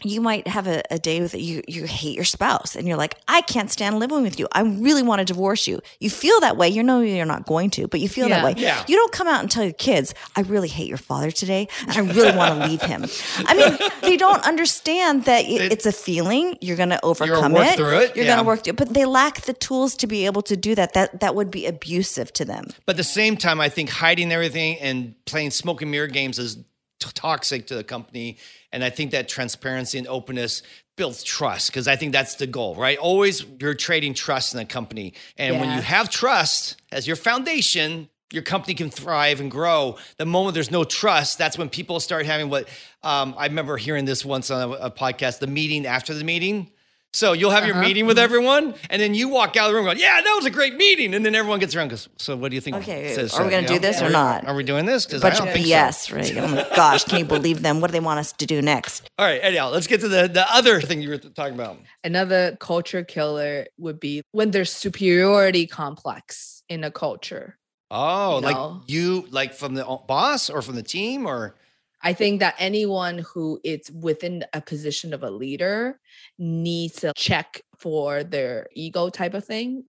You might have a, a day that you you hate your spouse and you're like, I can't stand living with you. I really want to divorce you. You feel that way. You know you're not going to, but you feel that way. Yeah. You don't come out and tell your kids, I really hate your father today and I really want to leave him. I mean, they don't understand that it- it's a feeling. You're going to overcome work it. through it, You're yeah. going to work through it. But they lack the tools to be able to do that. That that would be abusive to them. but at the same time, I think hiding everything and playing smoke and mirror games is t- toxic to the company. And I think that transparency and openness builds trust because I think that's the goal, right? Always you're trading trust in a company. And when you have trust as your foundation, your company can thrive and grow. The moment there's no trust, that's when people start having what um, I remember hearing this once on a, a podcast the meeting after the meeting. So you'll have your meeting with everyone, and then you walk out of the room going, "Yeah, that was a great meeting." And then everyone gets around and goes, "So what do you think?" Okay, says, are we uh, gonna do know, this or are- not? Are we doing this? Because I Bunch don't of think so. BS, right? Oh my gosh, can you believe them? What do they want us to do next? All right, anyhow, let's get to the the other thing you were talking about. another culture killer would be when there's superiority complex in a culture Oh, No. like you, like from the boss or from the team, or I think that anyone who is within a position of a leader needs to check for their ego type of thing.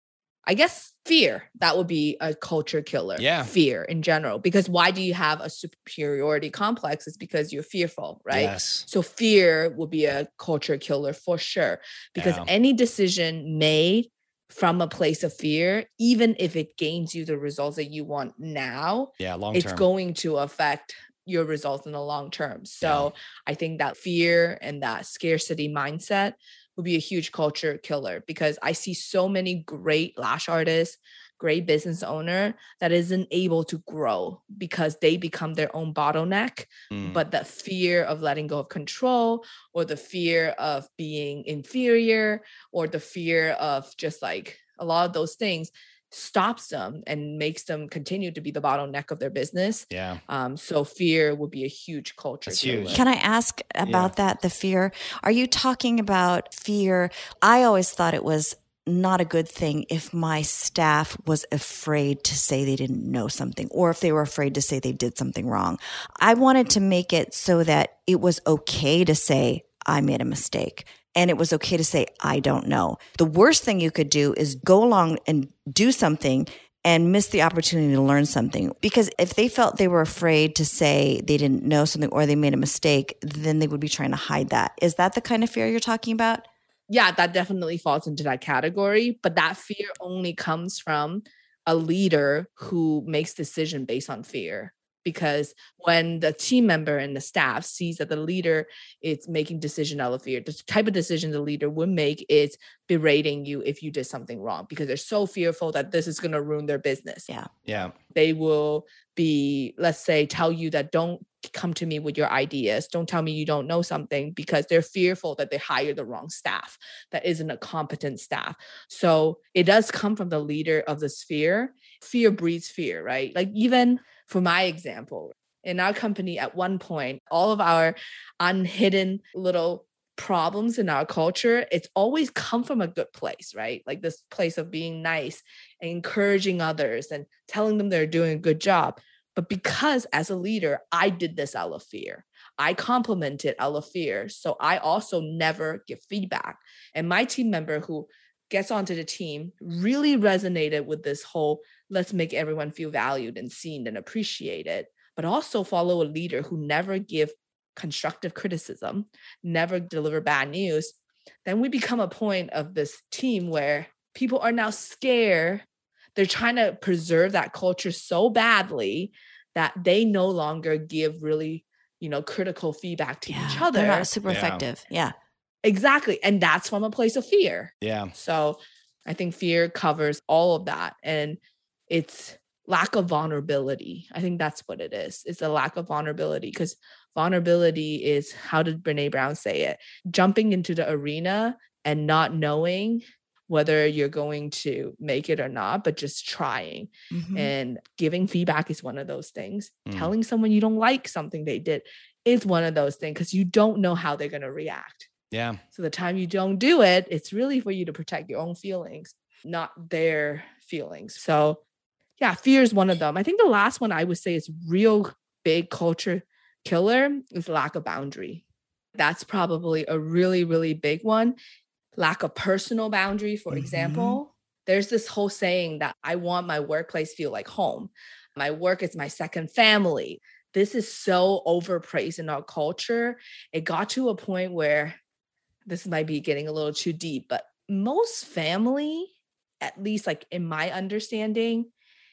I guess fear, that would be a culture killer. Yeah. Fear in general. Because why do you have a superiority complex? It's because you're fearful, right? Yes. So fear will be a culture killer for sure. Because Yeah. any decision made from a place of fear, even if it gains you the results that you want now, Yeah, long it's going to affect your results in the long term. So I think that fear and that scarcity mindset would be a huge culture killer because I see so many great lash artists, great business owner that isn't able to grow because they become their own bottleneck. Mm. But the fear of letting go of control or the fear of being inferior or the fear of just like a lot of those things stops them and makes them continue to be the bottleneck of their business. yeah, Um, so fear would be a huge culture. Huge. Can I ask about that? The fear. Are you talking about fear? I always thought it was not a good thing if my staff was afraid to say they didn't know something or if they were afraid to say they did something wrong. I wanted to make it so that it was okay to say, I made a mistake. And it was okay to say, I don't know. The worst thing you could do is go along and do something and miss the opportunity to learn something. Because if they felt they were afraid to say they didn't know something or they made a mistake, then they would be trying to hide that. Is that the kind of fear you're talking about? yeah, that definitely falls into that category. But that fear only comes from a leader who makes decision based on fear. Because when the team member and the staff sees that the leader is making decision out of fear the type of decision the leader would make is berating you if you did something wrong because they're so fearful that this is going to ruin their business. Yeah. Yeah. they will be let's say tell you that don't come to me with your ideas. Don't tell me you don't know something because they're fearful that they hire the wrong staff that isn't a competent staff. So it does come from the leader of the sphere. Fear breeds fear right? Like even for my example in our company at one point all of our unhidden little problems in our culture it's always come from a good place right? Like this place of being nice and encouraging others and telling them they're doing a good job. But because as a leader i did this out of fear. I complimented out of fear. So i also never give feedback. And my team member who gets onto the team really resonated with this whole let's make everyone feel valued and seen and appreciated but also follow a leader who never give constructive criticism never deliver bad news then we become a point of this team where people are now scared they're trying to preserve that culture so badly that they no longer give really you know critical feedback to each other. They're not super Yeah. effective. Yeah. Exactly and that's from a place of fear Yeah. so I think fear covers all of that. And it's lack of vulnerability. I think that's what it is. It's a lack of vulnerability because vulnerability is how did Brene Brown say it? Jumping into the arena and not knowing whether you're going to make it or not, but just trying. Mhm. And giving feedback is one of those things. Mm. Telling someone you don't like something they did is one of those things because you don't know how they're going to react. Yeah. So the time you don't do it, it's really for you to protect your own feelings, not their feelings. So yeah, fear is one of them. I think the last one I would say is real big culture killer is lack of boundary. That's probably a really, really big one. Lack of personal boundary, for Mhm. example. There's this whole saying that I want my workplace feel like home. My work is my second family. This is so overpraised in our culture. It got to a point where this might be getting a little too deep, but most family, at least like in my understanding,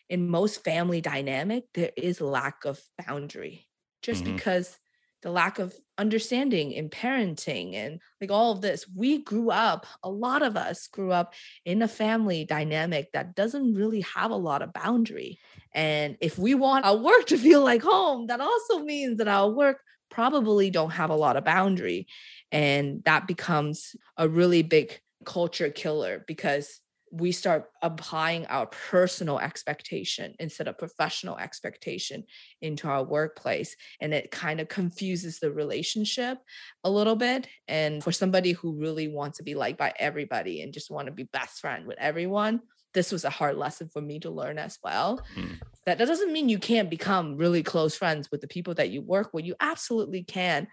in most family dynamic, there is lack of boundary just Mhm. because the lack of understanding in parenting and like all of this. We grew up, a lot of us grew up in a family dynamic that doesn't really have a lot of boundary. And if we want our work to feel like home, that also means that our work probably don't have a lot of boundary. And that becomes a really big culture killer because we start applying our personal expectation instead of professional expectation into our workplace and it kind of confuses the relationship a little bit and for somebody who really wants to be liked by everybody and just want to be best friend with everyone this was a hard lesson for me to learn as well Hmm. that, that doesn't mean you can't become really close friends with the people that you work with you absolutely can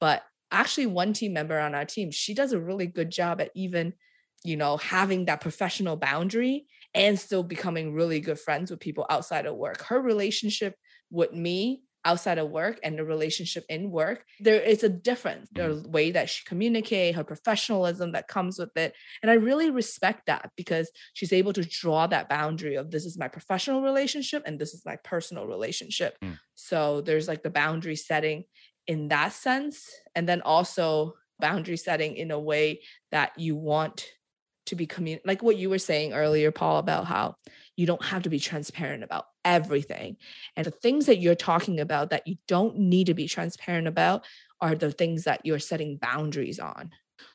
but actually one team member on our team she does a really good job at even you know having that professional boundary and still becoming really good friends with people outside of work. Her relationship with me outside of work and the relationship in work there is a difference. The way that she communicate her professionalism that comes with it. And i really respect that because she's able to draw that boundary of this is my professional relationship and this is my personal relationship. Mm. so there's like the boundary setting in that sense and then also boundary setting in a way that you want to be commun like what you were saying earlier paul about how you don't have to be transparent about everything and the things that you're talking about that you don't need to be transparent about are the things that you're setting boundaries on.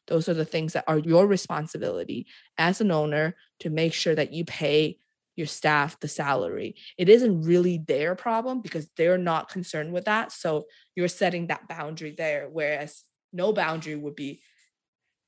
Those are the things that are your responsibility as an owner to make sure that you pay your staff the salary it isn't really their problem because they're not concerned with that so you're setting that boundary there whereas no boundary would be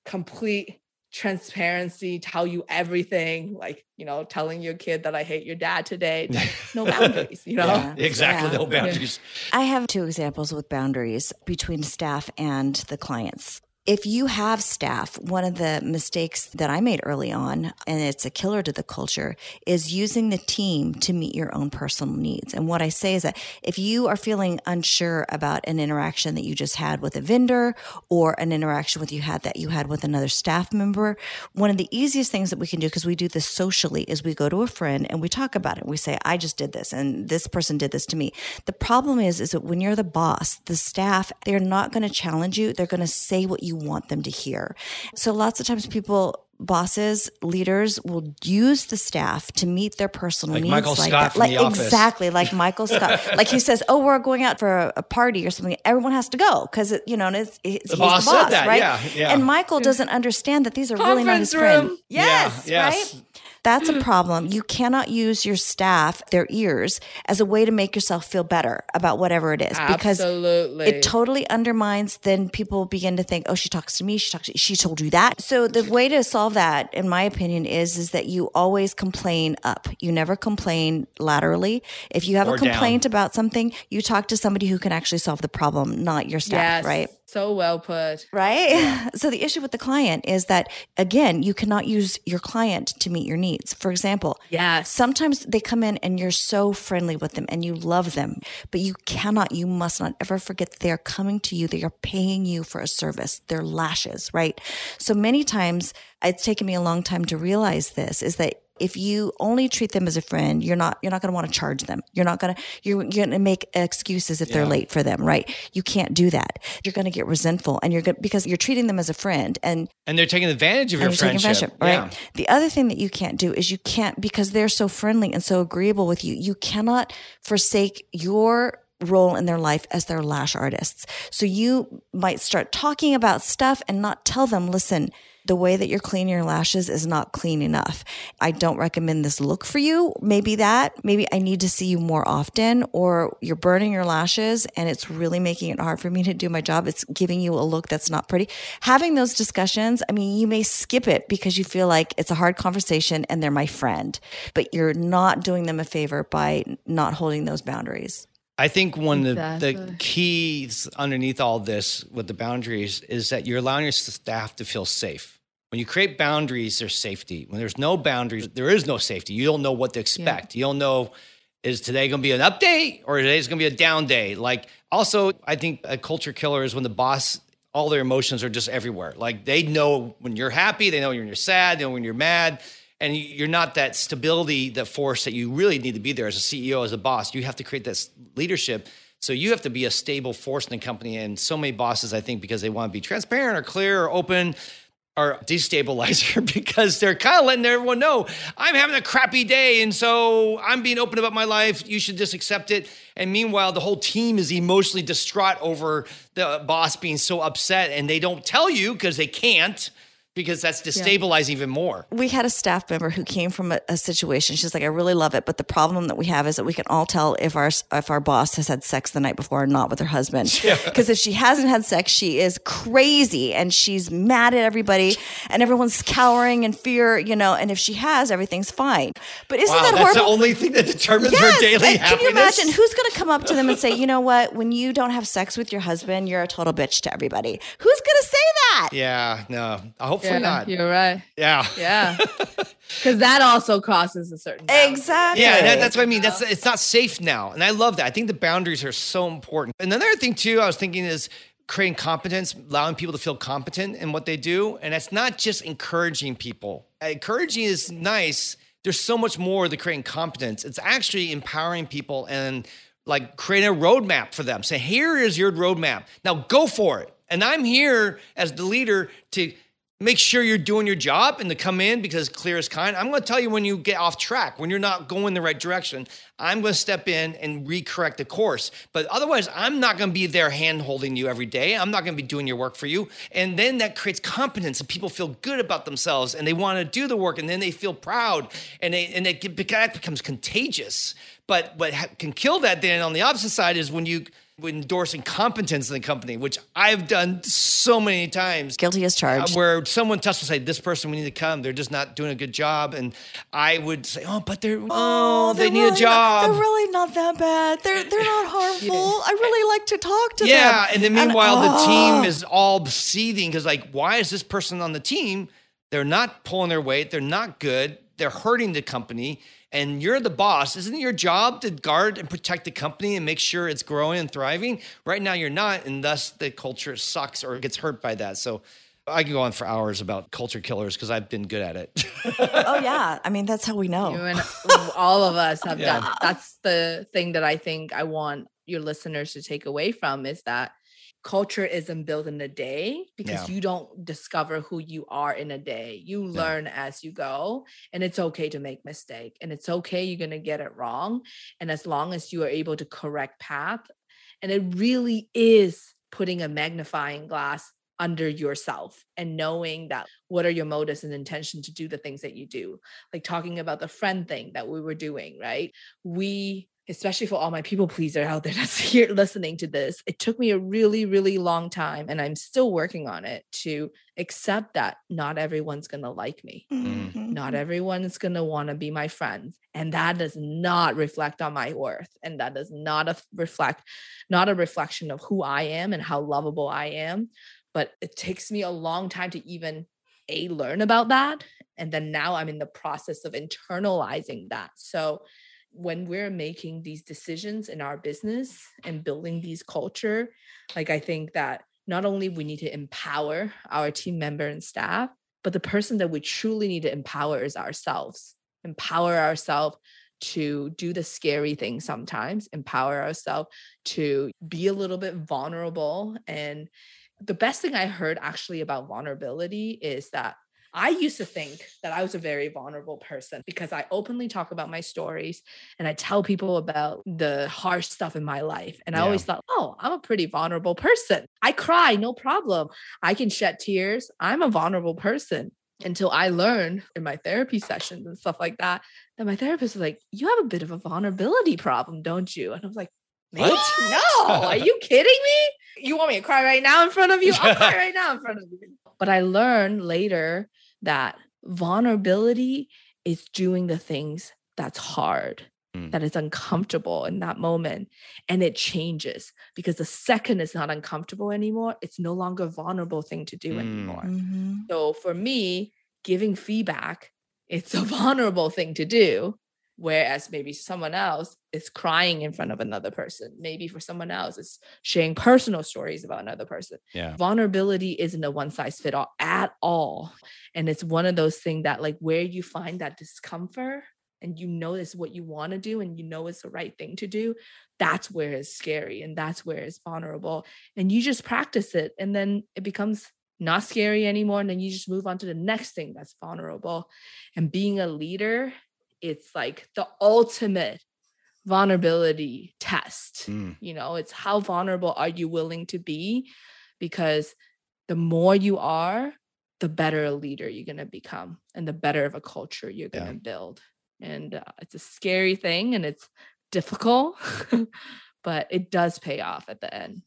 complete transparency tell you everything like you know telling your kid that i hate your dad today no boundaries you know Yeah. Exactly. Yeah. No boundaries. I have two examples with boundaries between staff and the clients. If you have staff, one of the mistakes that I made early on, and it's a killer to the culture, is using the team to meet your own personal needs. And what I say is that if you are feeling unsure about an interaction that you just had with a vendor or an interaction with you had that you had with another staff member, one of the easiest things that we can do, because we do this socially, is we go to a friend and we talk about it. We say, I just did this and this person did this to me. The problem is, is that when you're the boss, the staff, they're not going to challenge you. They're going to say what you want them to hear. So lots of times people bosses, leaders will use the staff to meet their personal Like needs Michael like Scott that. from like The Office. exactly like Michael Scott. like he says, "Oh, we're going out for a, a party or something. Everyone has to go because you know, and it's, it's The he's boss the boss, right? yeah, yeah. And Michael doesn't understand that these are really not his Conference friends. Yes, Yeah, yes. right. That's a problem. You cannot use your staff, their ears, as a way to make yourself feel better about whatever it is because Absolutely. it totally undermines. Then people begin to think, "Oh, she talks to me. She talks. She told you that." So the way to solve that, in my opinion, is is that you always complain up. You never complain laterally. If you have Or a down. complaint about something, you talk to somebody who can actually solve the problem, not your staff. yes. Right So well put. right? So the issue with the client is that again, you cannot use your client to meet your needs. For example, yeah, sometimes they come in and you're so friendly with them and you love them, but you cannot, you must not ever forget they are coming to you. They are paying you for a service. They're lashes, right? So many times it's taken me a long time to realize this is that if you only treat them as a friend, you're not you're not going to want to charge them. You're not going to you're, you're going to make excuses if they're late for them, right? You can't do that. You're going to get resentful, and you're going because you're treating them as a friend, and And they're taking advantage of your friendship. friendship, right? Yeah. The other thing that you can't do is you can't because they're so friendly and so agreeable with you. You cannot forsake your role in their life as their lash artists. So you might start talking about stuff and not tell them, listen, the way that you're cleaning your lashes is not clean enough. I don't recommend this look for you. Maybe that, maybe I need to see you more often, or you're burning your lashes and it's really making it hard for me to do my job. It's giving you a look that's not pretty. Having those discussions, I mean, you may skip it because you feel like it's a hard conversation and they're my friend, but you're not doing them a favor by not holding those boundaries. I think one of the, the keys underneath all this with the boundaries is that you're allowing your staff to feel safe. When you create boundaries, there's safety. When there's no boundaries, there is no safety. You don't know what to expect. You don't know is today going to be an update or today's going to be a down day. Like also, I think a culture killer is when the boss all their emotions are just everywhere. Like they know when you're happy, they know when you're sad, they know when you're mad, and you- you're not that stability, that force that you really need to be there as a CEO, as a boss. You have to create this leadership. So you have to be a stable force in the company. And so many bosses, I think, because they want to be transparent or clear or open, are destabilizer because they're kind of letting everyone know I'm having a crappy day. And so I'm being open about my life. You should just accept it. And meanwhile, the whole team is emotionally distraught over the boss being so upset. And they don't tell you because they can't, because that's destabilizing even more. we had a staff member who came from a, a situation. She's like, I really love it, but the problem that we have is that we can all tell if our if our boss has had sex the night before or not with her husband. Because if she hasn't had sex, she is crazy and she's mad at everybody, and everyone's cowering in fear, you know. And if she has, everything's fine. But isn't Wow, that that's the only thing that determines Yes. her daily happiness. Can you imagine who's going to come up to them and say, you know what? When you don't have sex with your husband, you're a total bitch to everybody. Who's going to say that? Yeah, no, hopefully Yeah, not. You're right. Yeah. Yeah. Because that also crosses a certain boundary. Exactly. Yeah, that, that's what I mean. That's it's not safe now, and I love that. I think the boundaries are so important. And another thing too, I was thinking is creating competence, allowing people to feel competent in what they do, and that's not just encouraging people. Encouraging is nice. There's so much more to creating competence. It's actually empowering people and like creating a roadmap for them. Say, here is your roadmap. Now go for it. And I'm here as the leader to make sure you're doing your job and to come in because clear is kind. I'm going to tell you when you get off track, when you're not going the right direction. I'm going to step in and recorrect the course. But otherwise, I'm not going to be there hand holding you every day. I'm not going to be doing your work for you. And then that creates competence and people feel good about themselves and they want to do the work and then they feel proud and they and it get- that becomes contagious. But what can kill that then on the opposite side is when you endorsing competence in the company, which I've done so many times. Guilty as charged. Uh, where someone tells to say, "This person we need to come," they're just not doing a good job, and I would say, "Oh, but they're oh, they they're need really a job." Not, they're really not that bad. They're they're not harmful. I really like to talk to them. yeah, and then meanwhile the oh. team is all seething because like, why is this person on the team? They're not pulling their weight. They're not good. They're hurting the company. And you're the boss. Isn't it your job to guard and protect the company and make sure it's growing and thriving? Right now, you're not, and thus the culture sucks or gets hurt by that. So I can go on for hours about culture killers because I've been good at it. Oh yeah. I mean, that's how we know. You and all of us have Yeah. done. That's the thing that I think I want your listeners to take away from is that culture isn't built in a day because Yeah. you don't discover who you are in a day. You Yeah. learn as you go, and it's okay to make mistake, and it's okay you're gonna get it wrong, and as long as you are able to correct path, and it really is putting a magnifying glass under yourself and knowing that what are your motives and intention to do the things that you do like talking about the friend thing that we were doing right we especially for all my people pleaser out there that's here listening to this it took me a really really long time and i'm still working on it to accept that not everyone's going to like me Mm. Mhm. not everyone's going to want to be my friend and that does not reflect on my worth and that does not af- reflect not a reflection of who i am and how lovable i am but it takes me a long time to even a learn about that and then now i'm in the process of internalizing that so when we're making these decisions in our business and building these culture like i think that not only we need to empower our team member and staff but the person that we truly need to empower is ourselves. Empower ourselves to do the scary things sometimes empower ourselves to be a little bit vulnerable and the best thing i heard actually about vulnerability is that I used to think that I was a very vulnerable person because I openly talk about my stories and I tell people about the harsh stuff in my life. And I always thought, oh, I'm a pretty vulnerable person. I cry, no problem. I can shed tears. I'm a vulnerable person. Until I learned in my therapy sessions and stuff like that, that my therapist was like, You have a bit of a vulnerability problem, don't you? And I was like? What? No, are you kidding me? You want me to cry right now in front of you? I'll cry right now in front of you. But I learned later that vulnerability is doing the things that's hard, Mm. that is uncomfortable in that moment. And it changes because the second it's not uncomfortable anymore, it's no longer a vulnerable thing to do Mm. anymore. Mhm. So for me, giving feedback, it's a vulnerable thing to do. Whereas maybe someone else is crying in front of another person. Maybe for someone else, it's sharing personal stories about another person. Yeah. Vulnerability isn't a one size fit all at all. And it's one of those things that, like, where you find that discomfort and you know it's what you want to do and you know it's the right thing to do, that's where it's scary and that's where it's vulnerable. And you just practice it and then it becomes not scary anymore. And then you just move on to the next thing that's vulnerable. And being a leader, it's like the ultimate vulnerability test. Mm. You know, it's how vulnerable are you willing to be? Because the more you are, the better a leader you're going to become and the better of a culture you're going to Yeah. build. And uh, it's a scary thing and it's difficult, but it does pay off at the end.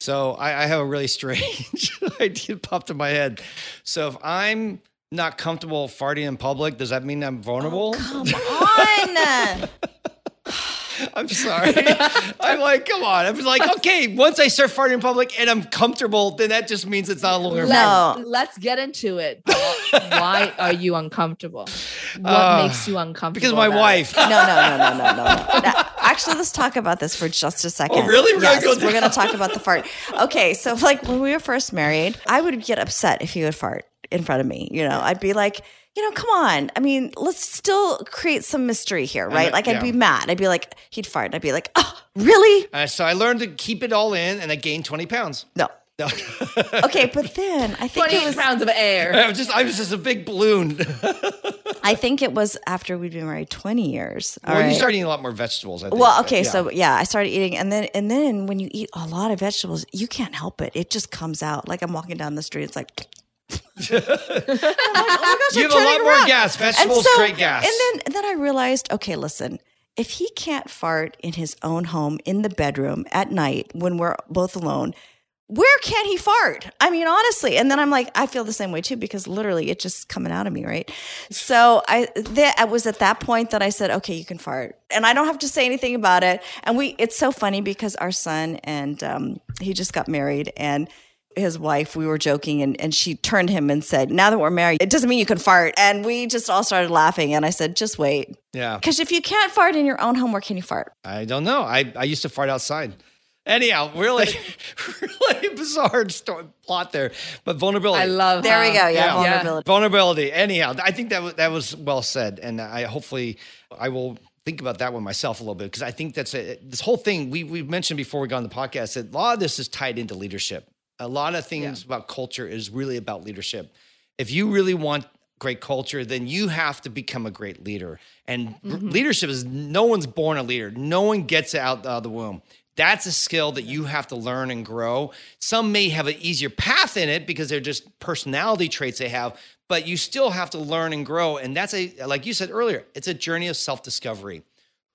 So I, I have a really strange idea popped in my head. So if I'm not comfortable farting in public, does that mean I'm vulnerable? Oh, come on. I'm sorry. I'm like, come on. I'm like, okay, once I start farting in public and I'm comfortable, then that just means it's not longer No. fun. Let's, get into it. Why are you uncomfortable? What Uh, makes you uncomfortable? Because my about it? wife. no, no, no, no, no, no. no. Actually, let's talk about this for just a second. Oh, really? We're gonna go we're going to talk about the fart. Okay, so like when we were first married, I would get upset if he would fart in front of me. You know, I'd be like, you know, come on. I mean, let's still create some mystery here, right? know, Like, I'd yeah. be mad. I'd be like, he'd fart. And I'd be like, oh, really? Uh, so I learned to keep it all in and I gained 20 pounds. No. No. Okay, but then I think 20 it was. pounds of air. I was just I was just a big balloon. I think it was after we'd been married twenty years. All well, you right. start eating a lot more vegetables, I think. Well, okay, yeah. so yeah, I started eating, and then and then when you eat a lot of vegetables, you can't help it; it just comes out. Like I'm walking down the street, it's like. Like, oh gosh, You have a lot more gas. Vegetables so- create gas. And then and then I realized, okay, listen, if he can't fart in his own home in the bedroom at night when we're both alone, where can he fart? I mean, honestly. And then I'm like, I feel the same way too because literally it's just coming out of me, right? So I that I was at that point that I said, okay, you can fart, and I don't have to say anything about it. And we, it's so funny because our son and um, he just got married and his wife, we were joking and, and she turned him and said, Now that we're married, it doesn't mean you can fart. And we just all started laughing. And I said, Just wait. Yeah. Because if you can't fart in your own home, where can you fart? I don't know. I, I used to fart outside. Anyhow, really, really bizarre story, plot there, but vulnerability. I love. There we go. Yeah, Yeah. vulnerability. vulnerability. Anyhow, I think that was, that was well said, and I hopefully I will think about that one myself a little bit because I think that's a, this whole thing we we mentioned before we got on the podcast that a lot of this is tied into leadership. A lot of things about culture is really about leadership. If you really want great culture, then you have to become a great leader. And r- mm-hmm. leadership is no one's born a leader. No one gets it out of the womb. That's a skill that you have to learn and grow. Some may have an easier path in it because they're just personality traits they have, but you still have to learn and grow. And that's a, like you said earlier, it's a journey of self discovery.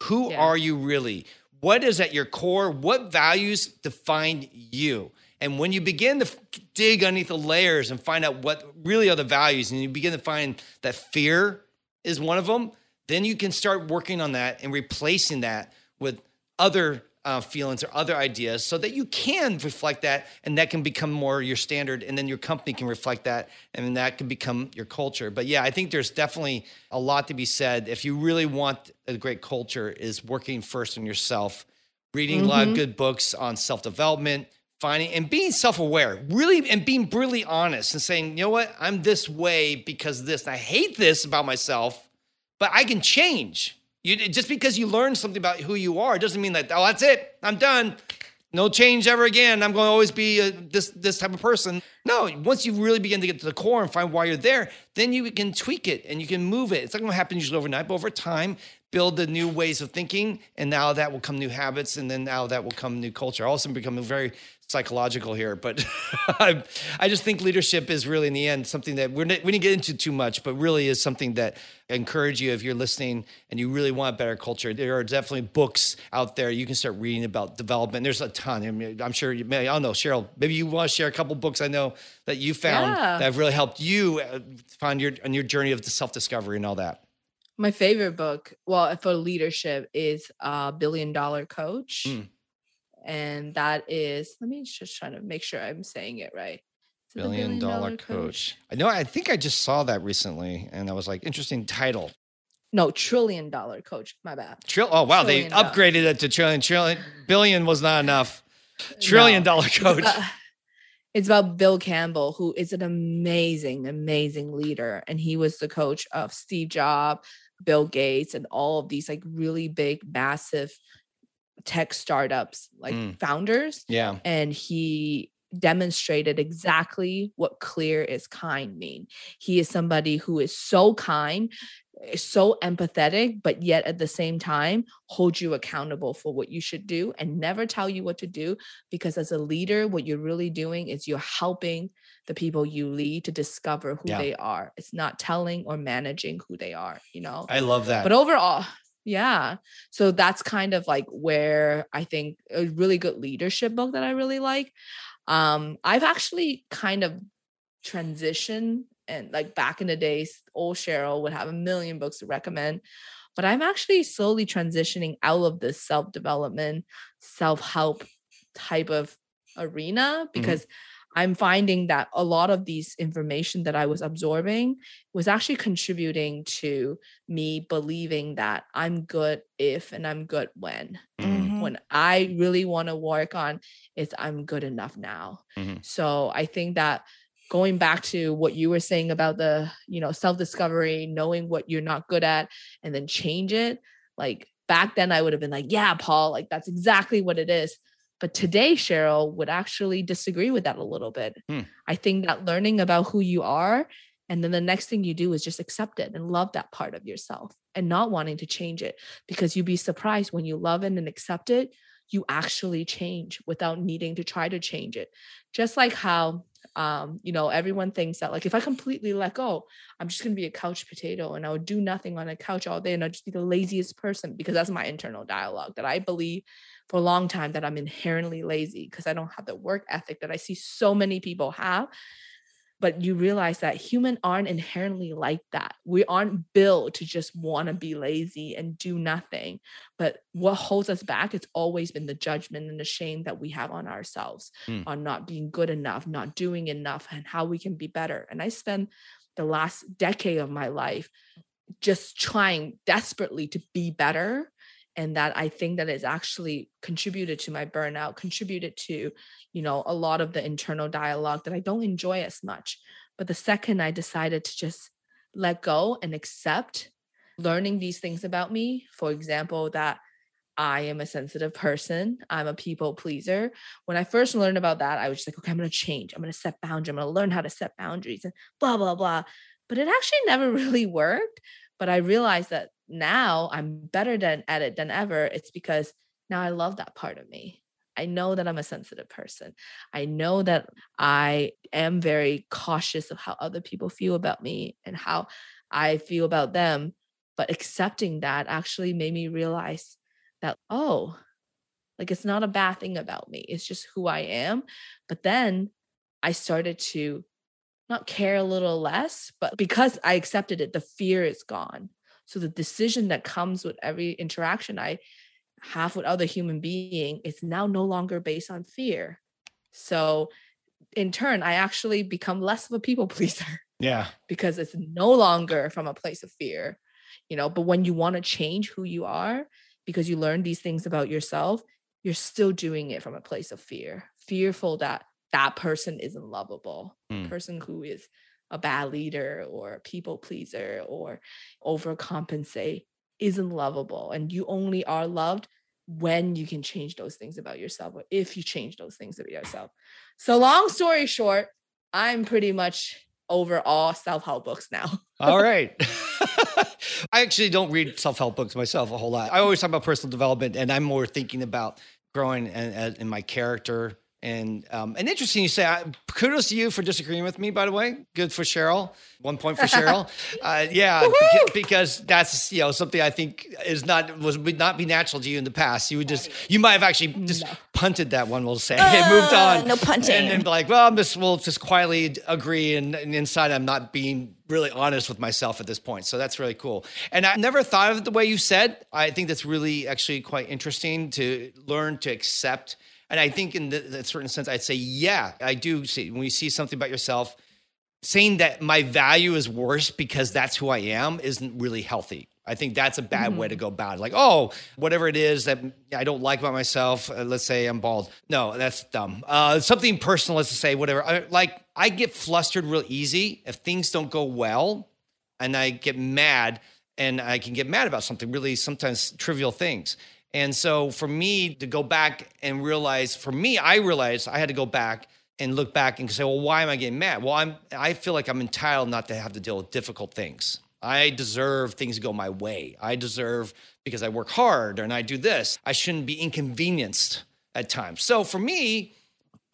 Who Yeah. are you really? What is at your core? What values define you? And when you begin to dig underneath the layers and find out what really are the values, and you begin to find that fear is one of them, then you can start working on that and replacing that with other uh, feelings or other ideas so that you can reflect that and that can become more your standard and then your company can reflect that and then that can become your culture. But yeah i think there's definitely a lot to be said if you really want a great culture is working first on yourself reading a lot of good books on self-development finding and being self-aware really and being brutally honest and saying you know what i'm this way because this and i hate this about myself but I can change. You just because you learn something about who you are doesn't mean that oh that's it. I'm done. No change ever again. I'm going to always be uh this this type of person. No, once you really begin to get to the core and find why you're there, then you can tweak it and you can move it. It's not going to happen usually overnight, but over time, build the new ways of thinking, and now that will come new habits, and then now that will come new culture. All of a sudden, becoming very psychological here, but I, I just think leadership is really in the end something that we're, we didn't get into too much, but really is something that I encourage you if you're listening and you really want a better culture. There are definitely books out there you can start reading about development. There's a ton. I mean, I'm sure you may. I don't know, Cheryl. Maybe you want to share a couple books I know that you found Yeah. that have really helped you uh, find your on your journey of self discovery and all that. My favorite book, well, for leadership, is uh, Billion Dollar Coach. Mm. And that is, let me just try to make sure I'm saying it right. It Billion Dollar Coach. I know. I think I just saw that recently, and I was like, interesting title. No, Trillion Dollar Coach. My bad. Trill. Oh wow, they Trillion dollar. upgraded it to trillion. Trillion. Billion was not enough. Trillion No. dollar coach. Uh, it's about Bill Campbell, who is an amazing, amazing leader. And he was the coach of Steve Jobs, Bill Gates, and all of these like really big, massive tech startups, like Mm. founders. Yeah. And he demonstrated exactly what clear is kind mean. He is somebody who is so kind, is so empathetic, but yet at the same time hold you accountable for what you should do and never tell you what to do. Because as a leader, what you're really doing is you're helping the people you lead to discover who Yeah. they are. It's not telling or managing who they are, you know? I love that. but overall yeah so that's kind of like where i think a really good leadership book that i really like um i've actually kind of transitioned and like back in the days old cheryl would have a million books to recommend but i'm actually slowly transitioning out of this self-development self-help type of arena because i'm finding that a lot of these information that i was absorbing was actually contributing to me believing that I'm good if and I'm good when. Mhm. Mhm. When I really want to work on is I'm good enough now. Mhm. So I think that going back to what you were saying about the, you know, self-discovery, knowing what you're not good at and then change it, like back then I would have been like, yeah, Paul, like that's exactly what it is. But today, Cheryl would actually disagree with that a little bit. Hmm. I think that learning about who you are and then the next thing you do is just accept it and love that part of yourself and not wanting to change it because you'd be surprised when you love it and accept it, you actually change without needing to try to change it. Just like how Um, you know, everyone thinks that like if I completely let go, I'm just gonna be a couch potato and I would do nothing on a couch all day and I'd just be the laziest person because that's my internal dialogue that I believe for a long time that I'm inherently lazy because I don't have the work ethic that I see so many people have but you realize that humans aren't inherently like that. We aren't built to just want to be lazy and do nothing. But what holds us back, it's always been the judgment and the shame that we have on ourselves mm. on not being good enough, not doing enough, and how we can be better. And I spent the last decade of my life just trying desperately to be better and that i think that it's actually contributed to my burnout contributed to you know a lot of the internal dialogue that i don't enjoy as much but the second i decided to just let go and accept learning these things about me for example that I am a sensitive person. I'm a people pleaser. When I first learned about that, I was just like, okay, I'm going to change. I'm going to set boundaries. I'm going to learn how to set boundaries and blah, blah, blah. But it actually never really worked. But I realized that now I'm better than at it than ever. It's because now I love that part of me. I know that I'm a sensitive person. I know that I am very cautious of how other people feel about me and how I feel about them. But accepting that actually made me realize that, oh, like it's not a bad thing about me. It's just who I am. But then I started to not care a little less, but because I accepted it, the fear is gone. So the decision that comes with every interaction I have with other human being is now no longer based on fear. So in turn, I actually become less of a people pleaser. Yeah. Because it's no longer from a place of fear, you know, but when you want to change who you are because you learn these things about yourself, you're still doing it from a place of fear, fearful that that person isn't lovable, mm. person who is a bad leader or a people pleaser or overcompensate isn't lovable. And you only are loved when you can change those things about yourself or if you change those things about yourself. So, long story short, I'm pretty much over all self-help books now. all right. I actually don't read self-help books myself a whole lot. I always talk about personal development and I'm more thinking about growing in, in my character and um, and interesting you say. kudos to you for disagreeing with me. By the way, good for Cheryl. One point for Cheryl. uh, yeah, because, because, that's you know something I think is not was would not be natural to you in the past. You would just you might have actually just no. punted that one. We'll say uh, moved on. No punting. And, and like, well, I'm just we'll just quietly agree, and, and inside I'm not being really honest with myself at this point. So that's really cool. And I never thought of it the way you said. I think that's really actually quite interesting to learn to accept and I think in the, a certain sense, I'd say, yeah, I do see when you see something about yourself, saying that my value is worse because that's who I am isn't really healthy. I think that's a bad mm-hmm. way to mm-hmm. go about it. Like, oh, whatever it is that I don't like about myself, uh, let's say I'm bald. No, that's dumb. Uh, something personal, let's say, whatever. I, like, I get flustered real easy if things don't go well and I get mad and I can get mad about something really sometimes trivial things. And so for me to go back and realize, for me, I realized I had to go back and look back and say, well, why am I getting mad? Well, I'm I feel like I'm entitled not to have to deal with difficult things. I deserve things to go my way. I deserve because I work hard and I do this. I shouldn't be inconvenienced at times. So for me,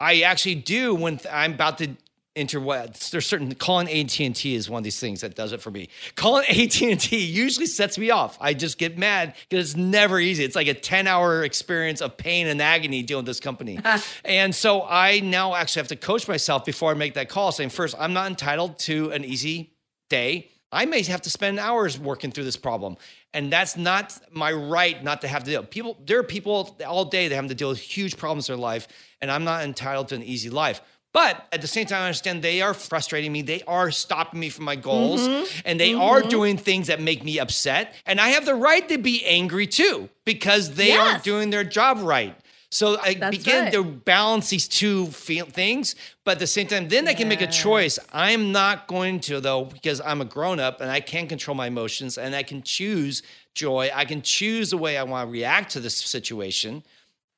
I actually do when I'm about to interwebs. There's certain calling AT and T is one of these things that does it for me. Calling AT and T usually sets me off. I just get mad because it's never easy. It's like a 10 hour experience of pain and agony dealing with this company. and so I now actually have to coach myself before I make that call, saying first, I'm not entitled to an easy day. I may have to spend hours working through this problem. And that's not my right not to have to deal. People, there are people all day that have to deal with huge problems in their life, and I'm not entitled to an easy life. But at the same time, I understand they are frustrating me. They are stopping me from my goals mm-hmm. and they mm-hmm. are doing things that make me upset. And I have the right to be angry too because they yes. aren't doing their job right. So I That's begin right. to balance these two feel- things, but at the same time, then yes. I can make a choice. I'm not going to though, because I'm a grown up and I can control my emotions and I can choose joy. I can choose the way I want to react to this situation.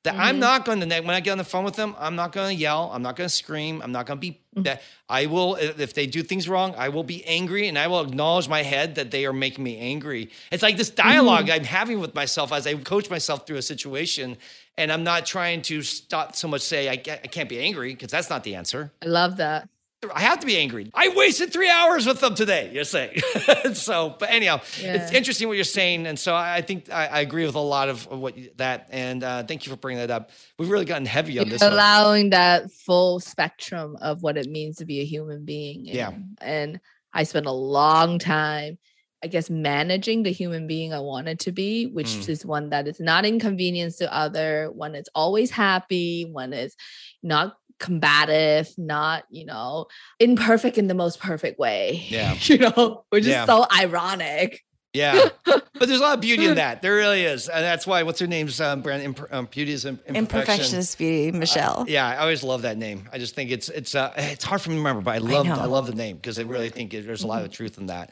That mm-hmm. I'm not going to when I get on the phone with them, I'm not going to yell, I'm not going to scream, I'm not going to be. Mm-hmm. I will if they do things wrong, I will be angry and I will acknowledge my head that they are making me angry. It's like this dialog mm-hmm. I'm having with myself as I coach myself through a situation, and I'm not trying to stop so much say I, I can't be angry because that's not the answer. I love that. I have to be angry. I wasted three hours with them today. You're saying so, but anyhow, yeah. it's interesting what you're saying, and so I think I, I agree with a lot of what you, that. And uh, thank you for bringing that up. We've really gotten heavy on this. Allowing one. that full spectrum of what it means to be a human being. And, yeah, and I spent a long time. I guess managing the human being I wanted to be, which mm. is one that is not inconvenience to other, one is always happy, one is not combative, not, you know, imperfect in the most perfect way. Yeah. you know, which yeah. is so ironic. Yeah, but there's a lot of beauty in that. There really is, and that's why. What's her name's um, brand? Imp- um, beauty is imperfection. Imperfectionist beauty, uh, Michelle. Uh, yeah, I always love that name. I just think it's it's uh, it's hard for me to remember, but I love I, I love the name because I really think it, there's a lot of truth in that.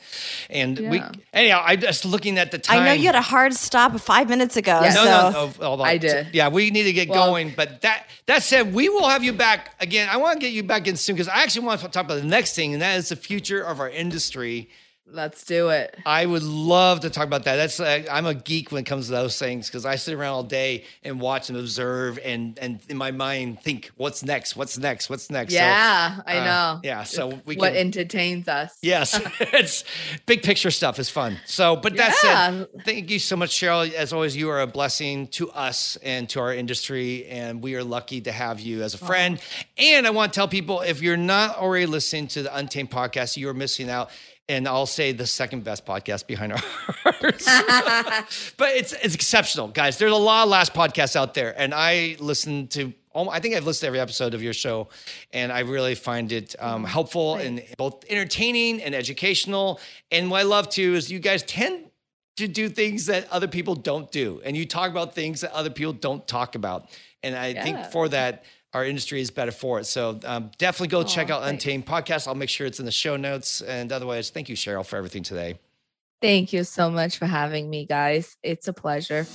And yeah. we anyhow, I'm just looking at the time. I know you had a hard stop five minutes ago. Yeah. So. No, no, I did. Yeah, we need to get well, going. But that that said, we will have you back again. I want to get you back in soon because I actually want to talk about the next thing, and that is the future of our industry Let's do it. I would love to talk about that. That's uh, I'm a geek when it comes to those things because I sit around all day and watch and observe and and in my mind think what's next, what's next, what's next. Yeah, so, I uh, know. Yeah, so we what entertains us. Yes, it's big picture stuff is fun. So, but that's yeah. said, thank you so much, Cheryl. As always, you are a blessing to us and to our industry, and we are lucky to have you as a friend. Oh. And I want to tell people if you're not already listening to the Untamed podcast, you are missing out and I'll say the second best podcast behind ours. but it's it's exceptional, guys. There's a lot of lash podcasts out there, and I listen to. I think I've listened to every episode of your show, and I really find it um, helpful and both entertaining and educational. And what I love too is you guys tend to do things that other people don't do, and you talk about things that other people don't talk about. And I yeah. think for that, our industry is better for it. So um, definitely go oh, check out thanks. Untamed Podcast. I'll make sure it's in the show notes. And otherwise, thank you, Cheryl, for everything today. Thank you so much for having me, guys. It's a pleasure.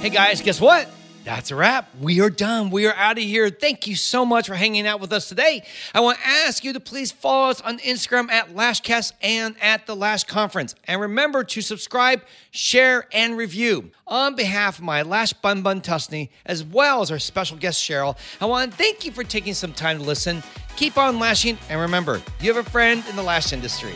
Hey guys, guess what? That's a wrap. We are done. We are out of here. Thank you so much for hanging out with us today. I want to ask you to please follow us on Instagram at Lashcast and at the Lash Conference. And remember to subscribe, share, and review. On behalf of my Lash Bun Bun Tusney, as well as our special guest Cheryl, I want to thank you for taking some time to listen. Keep on lashing, and remember, you have a friend in the lash industry.